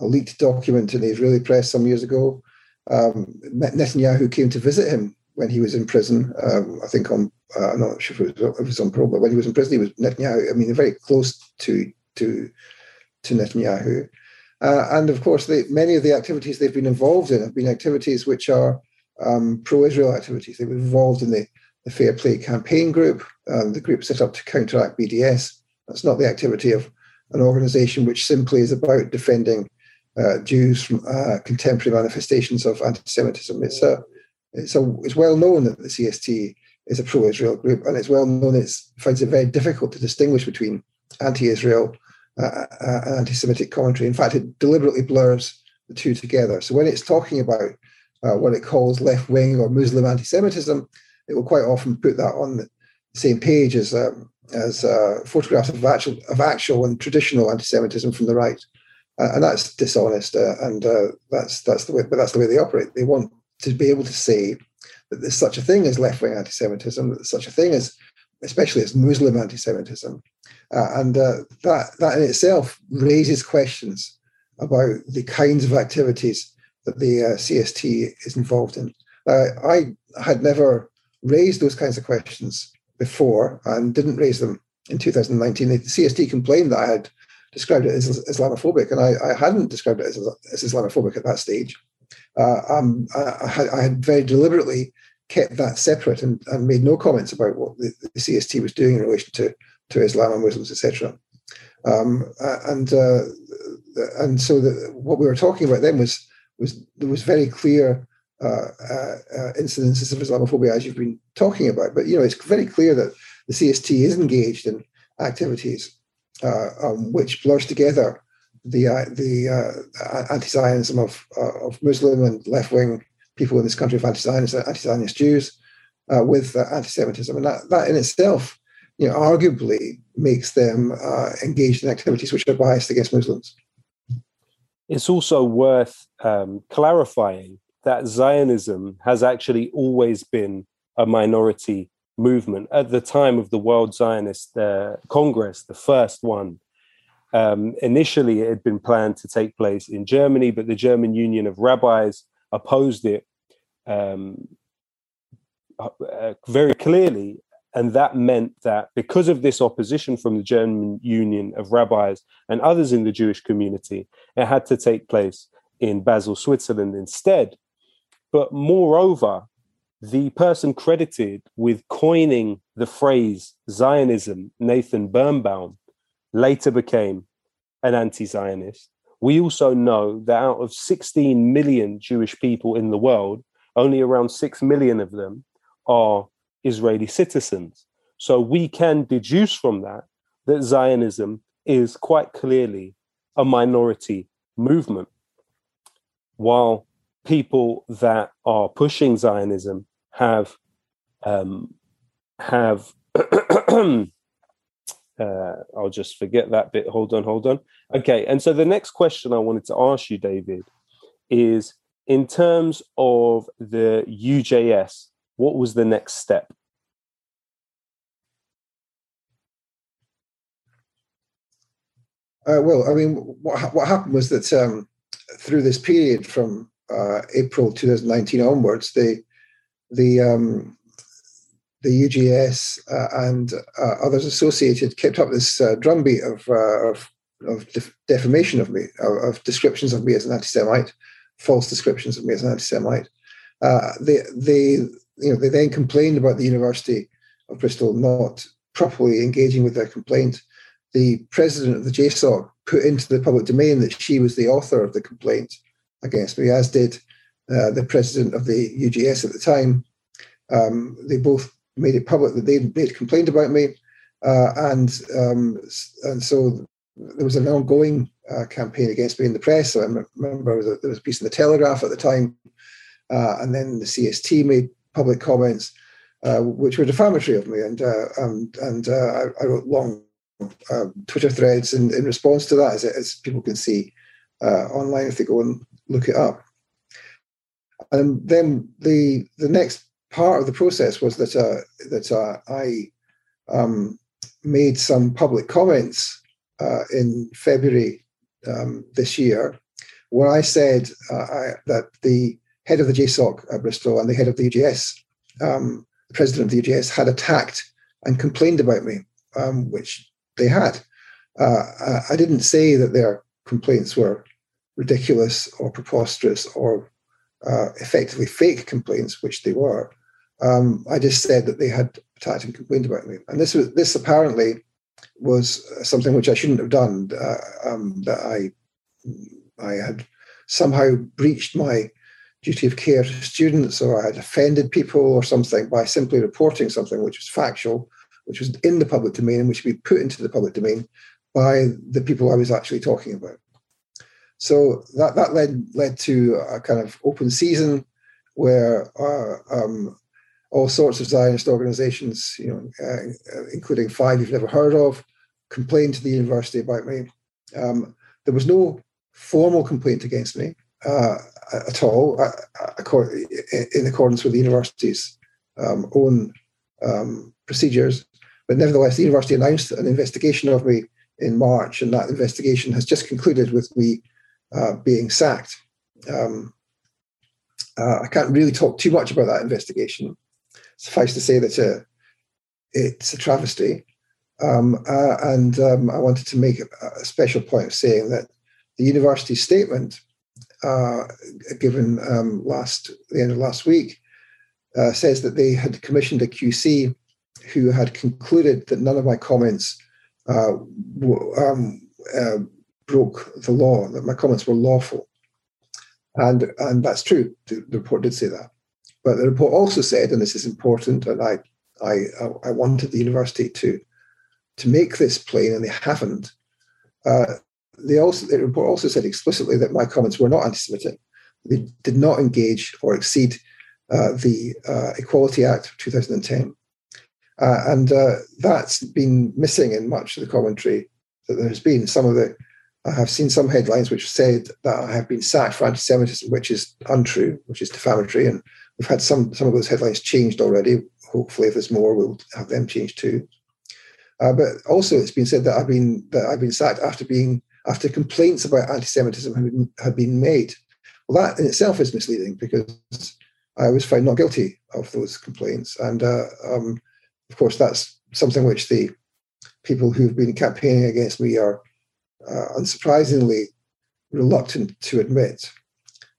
a, leaked document in the Israeli press some years ago. Um, Netanyahu came to visit him when he was in prison. Um, I think on uh, I'm not sure if it, was, if it was on parole, but when he was in prison, he was Netanyahu. I mean, very close to to to Netanyahu. Uh, and of course, they, many of the activities they've been involved in have been activities which are um, pro-Israel activities. They were involved in the, the Fair Play campaign group, um, the group set up to counteract BDS. That's not the activity of an organization which simply is about defending uh, Jews from uh, contemporary manifestations of anti-Semitism. It's a, it's a, it's well known that the CST is a pro-Israel group, and it's well known it finds it very difficult to distinguish between anti-Israel uh, uh, and anti-Semitic commentary. In fact, it deliberately blurs the two together. So when it's talking about uh, what it calls left-wing or Muslim anti-Semitism, it will quite often put that on the same page as um, as uh, photographs of actual of actual and traditional anti-Semitism from the right, uh, and that's dishonest. Uh, and uh, that's that's the way, but that's the way they operate. They want to be able to say that there's such a thing as left-wing anti-Semitism, that there's such a thing as, especially as Muslim anti-Semitism, uh, and uh, that that in itself raises questions about the kinds of activities that the CST is involved in. I had never raised those kinds of questions before and didn't raise them in 2019. The CST complained that I had described it as Islamophobic, and I, I hadn't described it as, as Islamophobic at that stage. Uh, um, I, I, had very deliberately kept that separate and, and made no comments about what the, the, CST was doing in relation to, to Islam and Muslims, etc. Um, and uh, and so the, what we were talking about then was was there was very clear uh, uh, uh, incidences of Islamophobia, as you've been talking about. But you know, it's very clear that the CST is engaged in activities um, which blurs together the the anti-Zionism of of Muslim and left-wing people in this country of anti-Zionist, anti-Zionist Jews with anti-Semitism, and that that in itself you know, arguably makes them uh, engaged in activities which are biased against Muslims. It's also worth um, clarifying that Zionism has actually always been a minority movement. At the time of the World Zionist uh, Congress, the first one, um, initially it had been planned to take place in Germany, but the German Union of Rabbis opposed it um, uh, very clearly. And that meant that because of this opposition from the German Union of Rabbis and others in the Jewish community, it had to take place in Basel, Switzerland instead. But moreover, the person credited with coining the phrase Zionism, Nathan Birnbaum, later became an anti Zionist. We also know that out of 16 million Jewish people in the world, only around 6 million of them are Israeli citizens. So we can deduce from that that Zionism is quite clearly a minority movement. While people that are pushing Zionism have um, have uh, I'll just forget that bit. Hold on, hold on. Okay, and so the next question I wanted to ask you, David, is in terms of the UJS, what was the next step? Uh, well, I mean, what, what happened was that um, through this period from uh, April 2019 onwards, the the um, the UJS uh, and uh, others associated kept up this uh, drumbeat of uh, of, of def- defamation of me, of, of, descriptions of me as an anti-Semite, false descriptions of me as an anti-Semite. Uh, they they you know they then complained about the University of Bristol not properly engaging with their complaint. The president of the JSOC put into the public domain that she was the author of the complaint against me, as did uh, the president of the UJS at the time. Um, they both made it public that they they'd complained about me, uh, and um, and so there was an ongoing uh, campaign against me in the press. I remember there was a piece in the Telegraph at the time, uh, and then the CST made public comments uh, which were defamatory of me, and and and I, I, wrote long Twitter threads in, in response to that, as, as people can see online if they go and look it up. And then the the next part of the process was that uh, that uh, I um, made some public comments uh, in February um, this year, where I said uh, I, that the head of the JSOC at Bristol and the head of the UJS, um, the president of the UJS, had attacked and complained about me, um, which they had. Uh, I didn't say that their complaints were ridiculous or preposterous or uh, effectively fake complaints, which they were. Um, I just said that they had attacked and complained about me, and this was this apparently was something which I shouldn't have done. Uh, um, that I I had somehow breached my duty of care to students, or I had offended people, or something by simply reporting something which was factual, which was in the public domain, and which would be put into the public domain by the people I was actually talking about. So that, that led led to a kind of open season where uh, um, all sorts of Zionist organizations, you know, uh, including five you've never heard of, complained to the university about me. Um, there was no formal complaint against me uh, at all, uh, in accordance with the university's um, own um, procedures. But nevertheless, the university announced an investigation of me in March, and that investigation has just concluded with me uh, being sacked. Um, uh, I can't really talk too much about that investigation. Suffice to say that uh, it's a travesty. Um, uh, and um, I wanted to make a, a, special point of saying that the university statement uh, given um, last the end of last week says that they had commissioned a QC who had concluded that none of my comments w- um, broke the law, that my comments were lawful. And, and that's true. The, the report did say that. But the report also said, and this is important, and I, I, I wanted the university to, to make this plain, and they haven't. Uh, they also, the report also said explicitly that my comments were not anti-Semitic. They did not engage or exceed uh, the uh, Equality Act of 2010. Uh, and uh, that's been missing in much of the commentary that there's been. Some of the I have seen some headlines which said that I have been sacked for anti-Semitism, which is untrue, which is defamatory, and we've had some some of those headlines changed already. Hopefully, if there's more, we'll have them changed too. Uh, but also, it's been said that I've been that I've been sacked after being after complaints about anti-Semitism had been, had been made. Well, that in itself is misleading because I was found not guilty of those complaints. And uh, um, of course, that's something which the people who've been campaigning against me are uh, unsurprisingly reluctant to admit.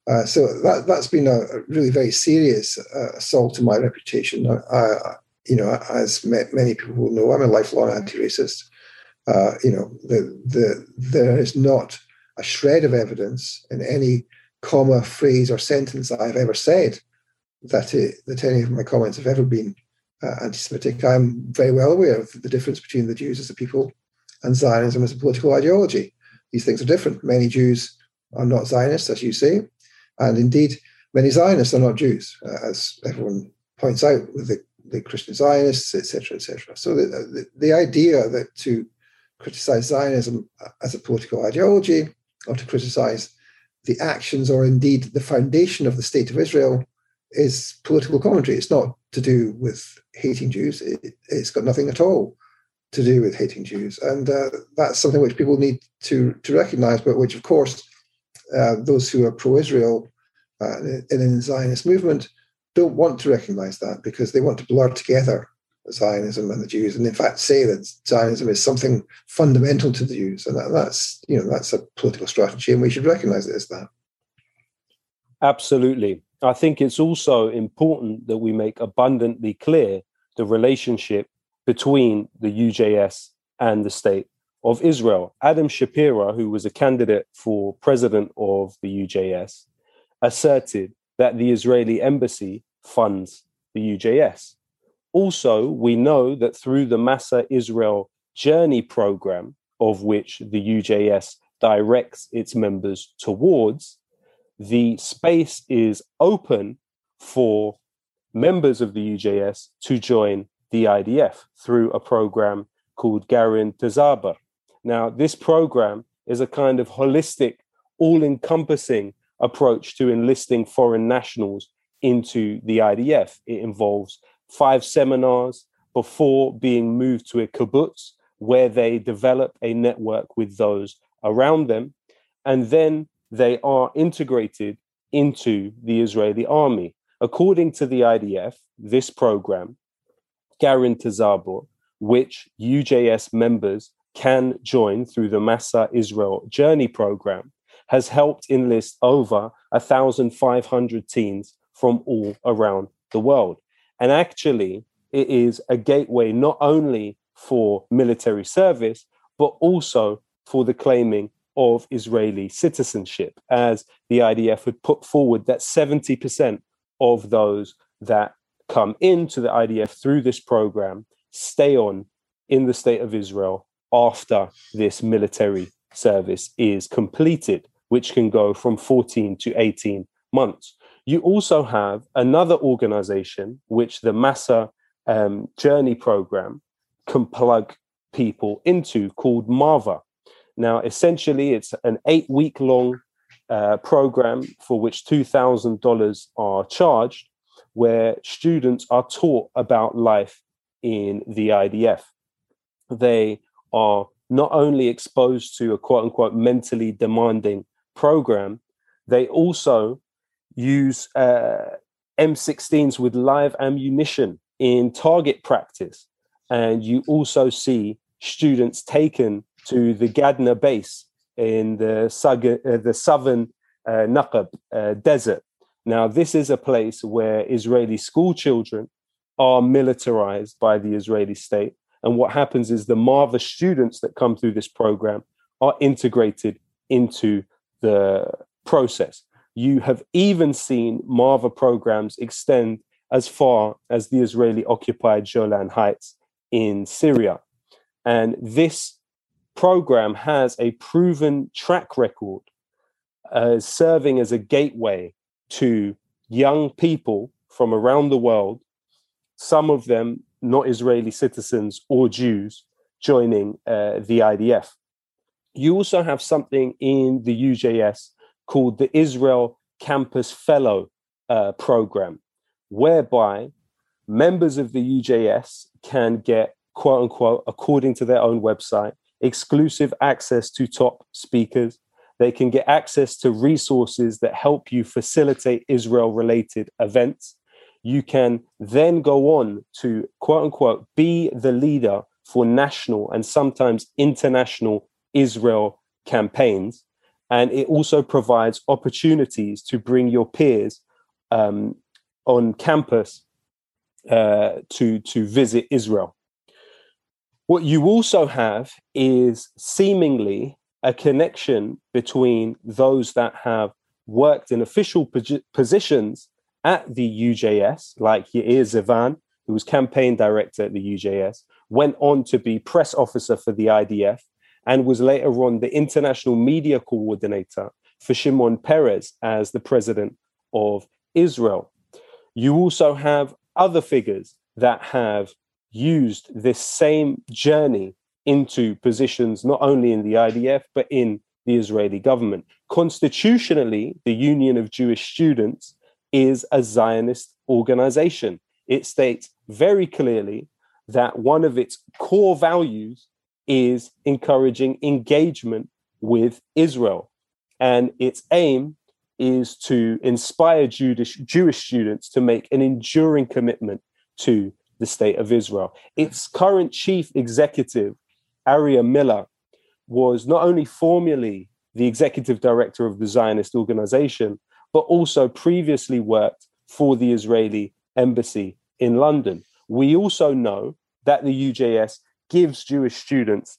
Uh, so that that's been a, really very serious uh, assault to my reputation. I, you know, as many people will know, I'm a lifelong anti-racist. Uh, you know, the, the, there is not a shred of evidence in any comma, phrase, or sentence that I've ever said that it, that any of my comments have ever been uh, anti-Semitic. I'm very well aware of the difference between the Jews as a people and Zionism as a political ideology. These things are different. Many Jews are not Zionists, as you say, and indeed, many Zionists are not Jews, uh, as everyone points out with the, the Christian Zionists, etc., etc. So the, the, the idea that to criticize Zionism as a political ideology or to criticize the actions or indeed the foundation of the state of Israel is political commentary. It's not to do with hating Jews. It, has got nothing at all to do with hating Jews, and uh, that's something which people need to to recognise. But which, of course, uh, those who are pro-Israel uh, in the Zionist movement don't want to recognise that because they want to blur together Zionism and the Jews, and in fact say that Zionism is something fundamental to the Jews, and that, that's you know that's a political strategy, and we should recognise it as that. Absolutely, I think it's also important that we make abundantly clear the relationship between the UJS and the state of Israel. Adam Shapira, who was a candidate for president of the UJS, asserted that the Israeli embassy funds the UJS. Also, we know that through the Massa Israel Journey program, of which the UJS directs its members towards, the space is open for members of the UJS to join the IDF through a program called Garin Tzabar. Now, this program is a kind of holistic, all encompassing approach to enlisting foreign nationals into the IDF. It involves five seminars before being moved to a kibbutz where they develop a network with those around them. And then they are integrated into the Israeli army. According to the IDF, this program, Garin Tzabar, which UJS members can join through the Massa Israel Journey program, has helped enlist over 1,500 teens from all around the world. And actually, it is a gateway not only for military service, but also for the claiming of Israeli citizenship, as the IDF had put forward that 70% of those that come into the IDF through this program stay on in the state of Israel after this military service is completed, which can go from 14 to 18 months. You also have another organization, which the Massa um, Journey Program can plug people into, called Marva. Now, essentially, it's an eight week long uh, program for which $2,000 are charged, where students are taught about life in the IDF. They are not only exposed to a quote unquote mentally demanding program, they also use uh, M16s with live ammunition in target practice. And you also see students taken to the Gadna base in the, uh, the southern uh, Naqab uh, desert. Now, this is a place where Israeli school children are militarized by the Israeli state. And what happens is the Marva students that come through this program are integrated into the process. You have even seen Marva programs extend as far as the Israeli occupied Golan Heights in Syria. And this program has a proven track record uh, serving as a gateway to young people from around the world, some of them not Israeli citizens or Jews, joining uh, the IDF. You also have something in the UJS called the Israel Campus Fellow uh, program, whereby members of the UJS can get, quote unquote, according to their own website, exclusive access to top speakers. They can get access to resources that help you facilitate Israel related events. You can then go on to quote unquote be the leader for national and sometimes international Israel campaigns. And it also provides opportunities to bring your peers um, on campus uh, to, to visit Israel. What you also have is seemingly a connection between those that have worked in official positions at the UJS, like Yair Zivan, who was campaign director at the UJS, went on to be press officer for the IDF, and was later on the international media coordinator for Shimon Peres as the president of Israel. You also have other figures that have used this same journey into positions not only in the IDF, but in the Israeli government. Constitutionally, the Union of Jewish Students is a Zionist organization. It states very clearly that one of its core values is encouraging engagement with Israel. And its aim is to inspire Jewish, Jewish students to make an enduring commitment to the state of Israel. Its current chief executive Aryeh Miller was not only formerly the executive director of the Zionist organization, but also previously worked for the Israeli embassy in London. We also know that the UJS gives Jewish students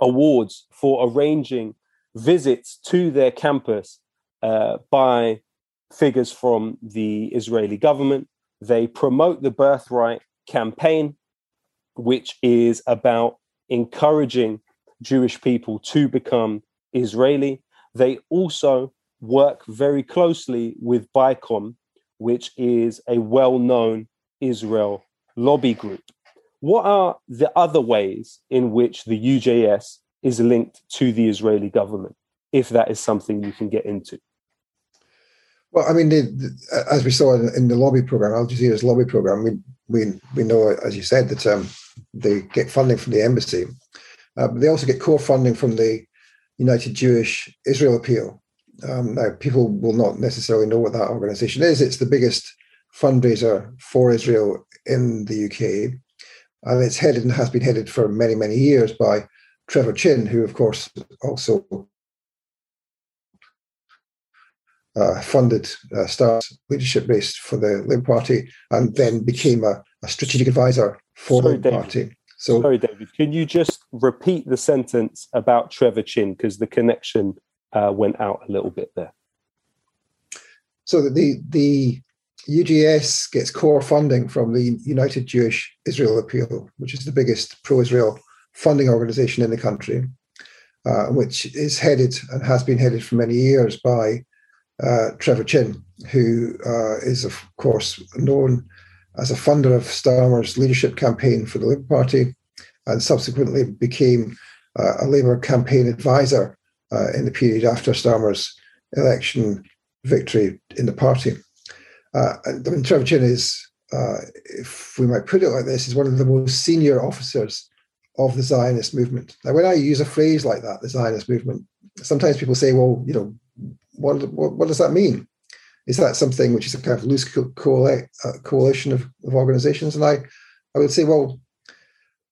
awards for arranging visits to their campus uh, by figures from the Israeli government. They promote the Birthright campaign, which is about encouraging Jewish people to become Israeli. They also work very closely with BICOM, which is a well known Israel lobby group. What are the other ways in which the UJS is linked to the Israeli government, if that is something you can get into? Well, I mean, the, the, as we saw in, in, the lobby program, Al Jazeera's lobby program, we we we know, as you said, that um, they get funding from the embassy. Uh, they also get core funding from the United Jewish Israel Appeal. Um, now, people will not necessarily know what that organization is. It's the biggest fundraiser for Israel in the UK, and it's headed and has been headed for many, many years by Trevor Chinn, who, of course, also uh, funded uh, Star's leadership race for the Labour Party and then became a, a strategic advisor for Sorry, David. party. So, Sorry, David, can you just repeat the sentence about Trevor Chinn because the connection uh, went out a little bit there? So the the UJS gets core funding from the United Jewish Israel Appeal, which is the biggest pro-Israel funding organization in the country, uh, which is headed and has been headed for many years by uh, Trevor Chinn, who uh, is, of course, known as a funder of Starmer's leadership campaign for the Labour Party and subsequently became uh, a Labour campaign advisor uh, in the period after Starmer's election victory in the party. Uh, I mean, Trevor Chinn is, uh, if we might put it like this, is one of the most senior officers of the Zionist movement. Now, when I use a phrase like that, the Zionist movement, sometimes people say, well, you know, what, what, what does that mean? Is that something which is a kind of loose co- uh, coalition of, of organizations? And I, I would say, well,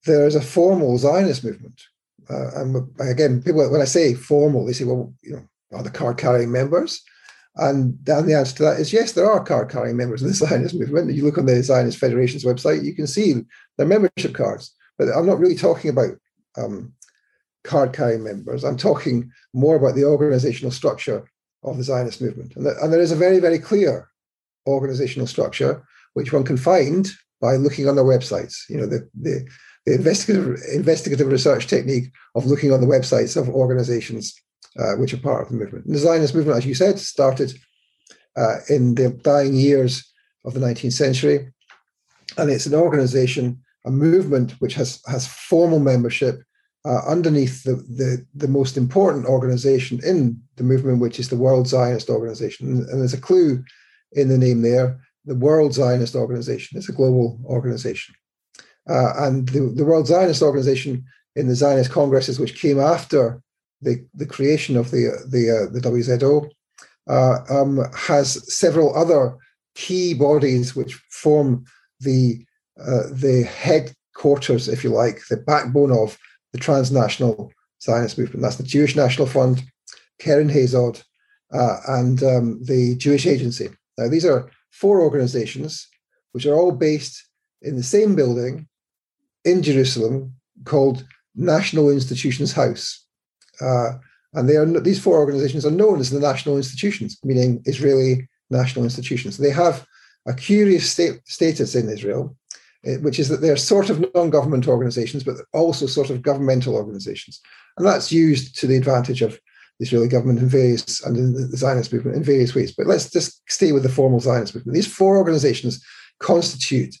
there is a formal Zionist movement. Uh, and again, people when I say formal, they say, well, you know, are the card carrying members? And then the answer to that is yes, there are card carrying members of the Zionist movement. You look on the Zionist Federation's website, you can see their membership cards. But I'm not really talking about um, card carrying members. I'm talking more about the organizational structure of the Zionist movement. And, and there is a very, very clear organizational structure which one can find by looking on their websites. You know, the, the, the investigative, investigative research technique of looking on the websites of organizations uh, which are part of the movement. And the Zionist movement, as you said, started uh, in the dying years of the 19th century. And it's an organization, a movement which has, has formal membership uh, underneath the, the, the most important organization in the movement, which is the World Zionist Organization. And, and there's a clue in the name there. The World Zionist Organization is a global organization. Uh, and the, the World Zionist Organization in the Zionist congresses, which came after the, the creation of the the uh, the WZO, uh, um, has several other key bodies which form the uh, the headquarters, if you like, the backbone of the transnational Zionist movement. That's the Jewish National Fund, Keren Hayesod, uh, and um, the Jewish Agency. Now, these are four organizations which are all based in the same building in Jerusalem called National Institutions House. Uh, and they are these four organizations are known as the national institutions, meaning Israeli national institutions. They have a curious state, status in Israel, which is that they're sort of non-government organizations, but also sort of governmental organizations, and that's used to the advantage of the Israeli government in various and in the Zionist movement in various ways. But let's just stay with the formal Zionist movement. These four organizations constitute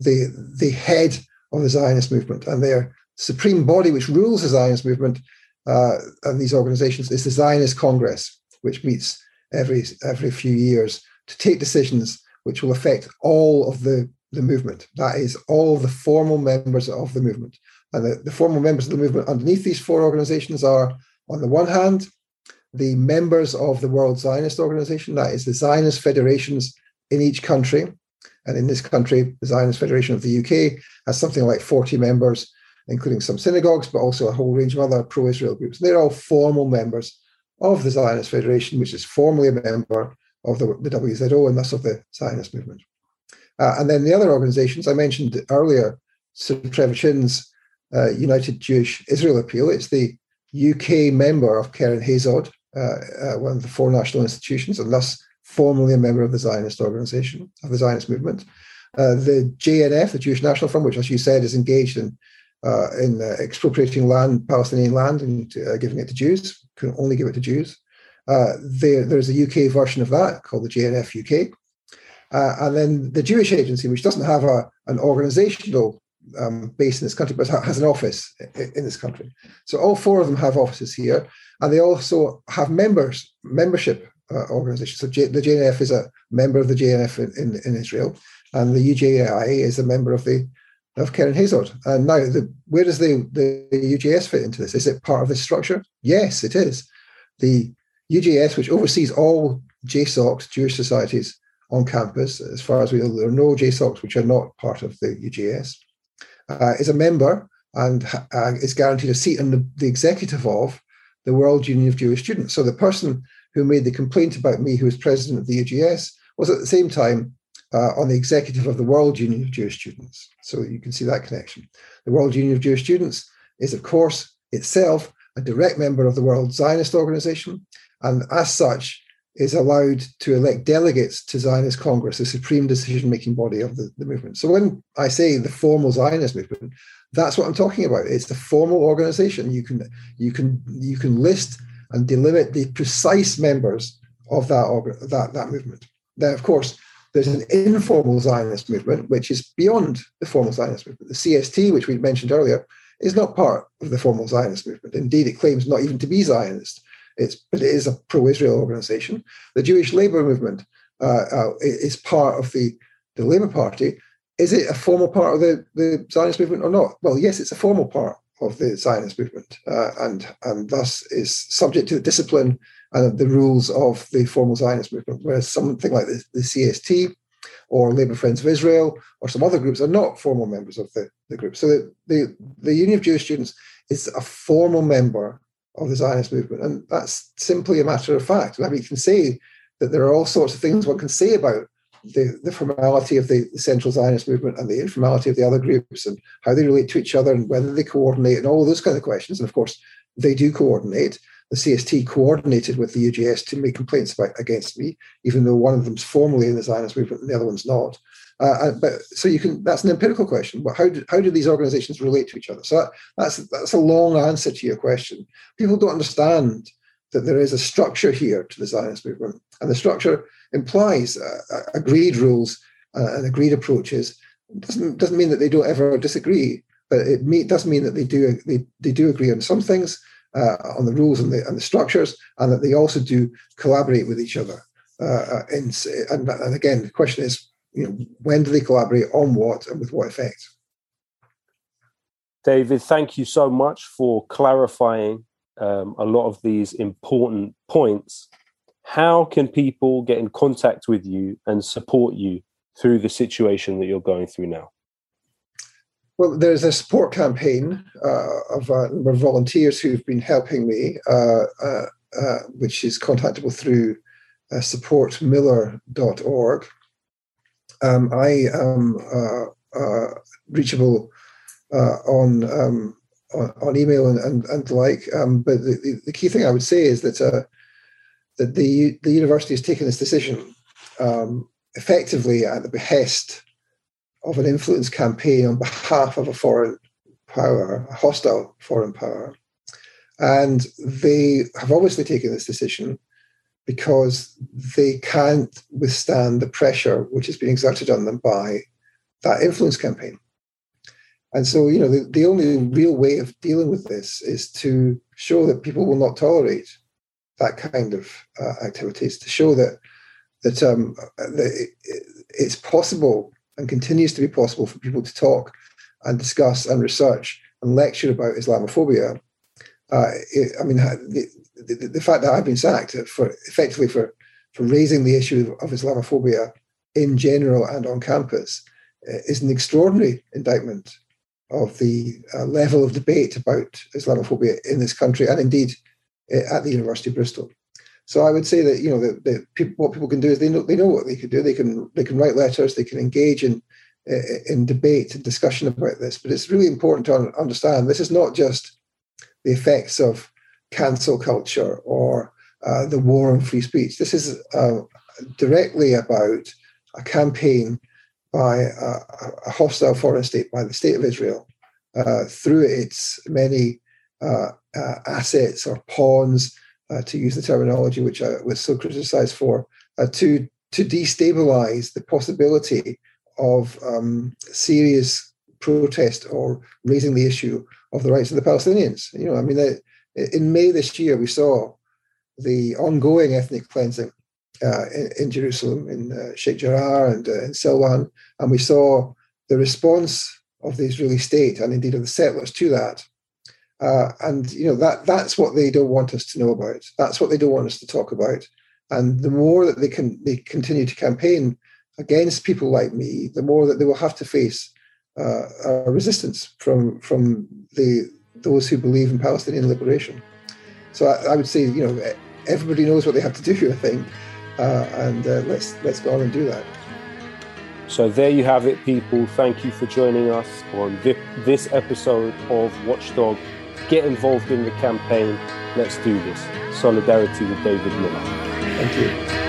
the the head of the Zionist movement, and their supreme body, which rules the Zionist movement, uh, and these organizations is the Zionist Congress, which meets every every few years to take decisions which will affect all of the, the movement. That is, all the formal members of the movement. And the, the formal members of the movement underneath these four organizations are, on the one hand, the members of the World Zionist Organization, that is, the Zionist federations in each country. And in this country, the Zionist Federation of the UK has something like 40 members including some synagogues, but also a whole range of other pro Israel groups. They're all formal members of the Zionist Federation, which is formally a member of the, the WZO and thus of the Zionist movement. Uh, and then the other organizations I mentioned earlier, Sir Trevor Chinn's uh, United Jewish Israel Appeal, it's the UK member of Keren Hayesod, uh, uh, one of the four national institutions, and thus formally a member of the Zionist organization, of the Zionist movement. Uh, the JNF, the Jewish National Front, which, as you said, is engaged in uh, in uh, expropriating land, Palestinian land, and uh, giving it to Jews. Can only give it to Jews. Uh, there, there's a UK version of that called the JNF UK, uh, and then the Jewish Agency, which doesn't have a an organisational um, base in this country, but has an office in, this country. So all four of them have offices here, and they also have members, membership uh, organizations. So J, the JNF is a member of the JNF in, in, in, Israel, and the UJI is a member of the of Keren Hayesod. And now, the, where does the, the UJS fit into this? Is it part of this structure? Yes, it is. The UJS, which oversees all JSOCs, Jewish societies on campus, as far as we know, there are no JSOCs which are not part of the UJS, uh, is a member and uh, is guaranteed a seat in the, the executive of the World Union of Jewish Students. So the person who made the complaint about me, who was president of the UJS, was at the same time uh, on the executive of the World Union of Jewish Students. So you can see that connection. The World Union of Jewish Students is, of course, itself a direct member of the World Zionist Organization, and as such, is allowed to elect delegates to Zionist Congress, the supreme decision making body of the, the movement. So when I say the formal Zionist movement, that's what I'm talking about. It's the formal organization. You can you can you can list and delimit the precise members of that that that movement. Then, of course, there's an informal Zionist movement, which is beyond the formal Zionist movement. The CST, which we mentioned earlier, is not part of the formal Zionist movement. Indeed, it claims not even to be Zionist. It's, but it is a pro-Israel organization. The Jewish labor movement uh, uh, is part of the, the Labour Party. Is it a formal part of the, the Zionist movement or not? Well, yes, it's a formal part of the Zionist movement, uh, and and thus is subject to the discipline and the rules of the formal Zionist movement, whereas something like the, the CST or Labour Friends of Israel or some other groups are not formal members of the, the group. So the, the, the Union of Jewish Students is a formal member of the Zionist movement, and that's simply a matter of fact. I mean, you can say that there are all sorts of things one can say about the, the formality of the, the, central Zionist movement and the informality of the other groups and how they relate to each other and whether they coordinate and all those kind of questions. And of course, they do coordinate the CST coordinated with the UJS to make complaints about, against me, even though one of them's formally in the Zionist movement and the other one's not. Uh, but so you can that's an empirical question. But how do how do these organizations relate to each other? So that, that's that's a long answer to your question. People don't understand that there is a structure here to the Zionist movement, and the structure implies uh, agreed rules uh, and agreed approaches. It doesn't doesn't mean that they don't ever disagree, but it may, does mean that they do they, they do agree on some things uh, on the rules and the, and the structures, and that they also do collaborate with each other. Uh, and, and again, the question is, you know, when do they collaborate on what and with what effect? David, thank you so much for clarifying um, a lot of these important points, how can people get in contact with you and support you through the situation that you're going through now? Well, there's a support campaign uh, of a number of volunteers who've been helping me, uh, uh, uh which is contactable through uh, supportmiller.org. Um, I am uh, reachable on, um, on, on email and, and, and the like. Um, but the, the, key thing I would say is that that the the university has taken this decision um, effectively at the behest of an influence campaign on behalf of a foreign power, a hostile foreign power. And they have obviously taken this decision because they can't withstand the pressure which has been exerted on them by that influence campaign. And so, you know, the, the only real way of dealing with this is to show that people will not tolerate that kind of uh, activities, to show that that, um, that it, it's possible and continues to be possible for people to talk and discuss and research and lecture about Islamophobia. Uh, it, I mean, the, the, fact that I've been sacked for effectively for for raising the issue of, Islamophobia in general and on campus uh, is an extraordinary indictment of the uh, level of debate about Islamophobia in this country and indeed uh, at the University of Bristol. So I would say that you know people, what people can do is they know they know what they can do. They can they can write letters. They can engage in in debate and discussion about this. But it's really important to understand this is not just the effects of cancel culture or uh, the war on free speech. This is uh, directly about a campaign by a, a, hostile foreign state, by the state of Israel, uh, through its many uh, uh, assets or pawns uh, to use the terminology which I was so criticized for, to to destabilize the possibility of um, serious protest or raising the issue of the rights of the Palestinians. You know, I mean, in May this year, we saw the ongoing ethnic cleansing uh, in, in, Jerusalem, in uh, Sheikh Jarrah and uh, in Silwan, and we saw the response of the Israeli state and indeed of the settlers to that uh, and you know that that's what they don't want us to know about. That's what they don't want us to talk about. And the more that they can they continue to campaign against people like me, the more that they will have to face uh, resistance from from the those who believe in Palestinian liberation. So I, I would say you know everybody knows what they have to do. I think, uh, and uh, let's let's go on and do that. So there you have it, people. Thank you for joining us on this episode of Watchdog get involved in the campaign. Let's do this. Solidarity with David Miller. Thank you.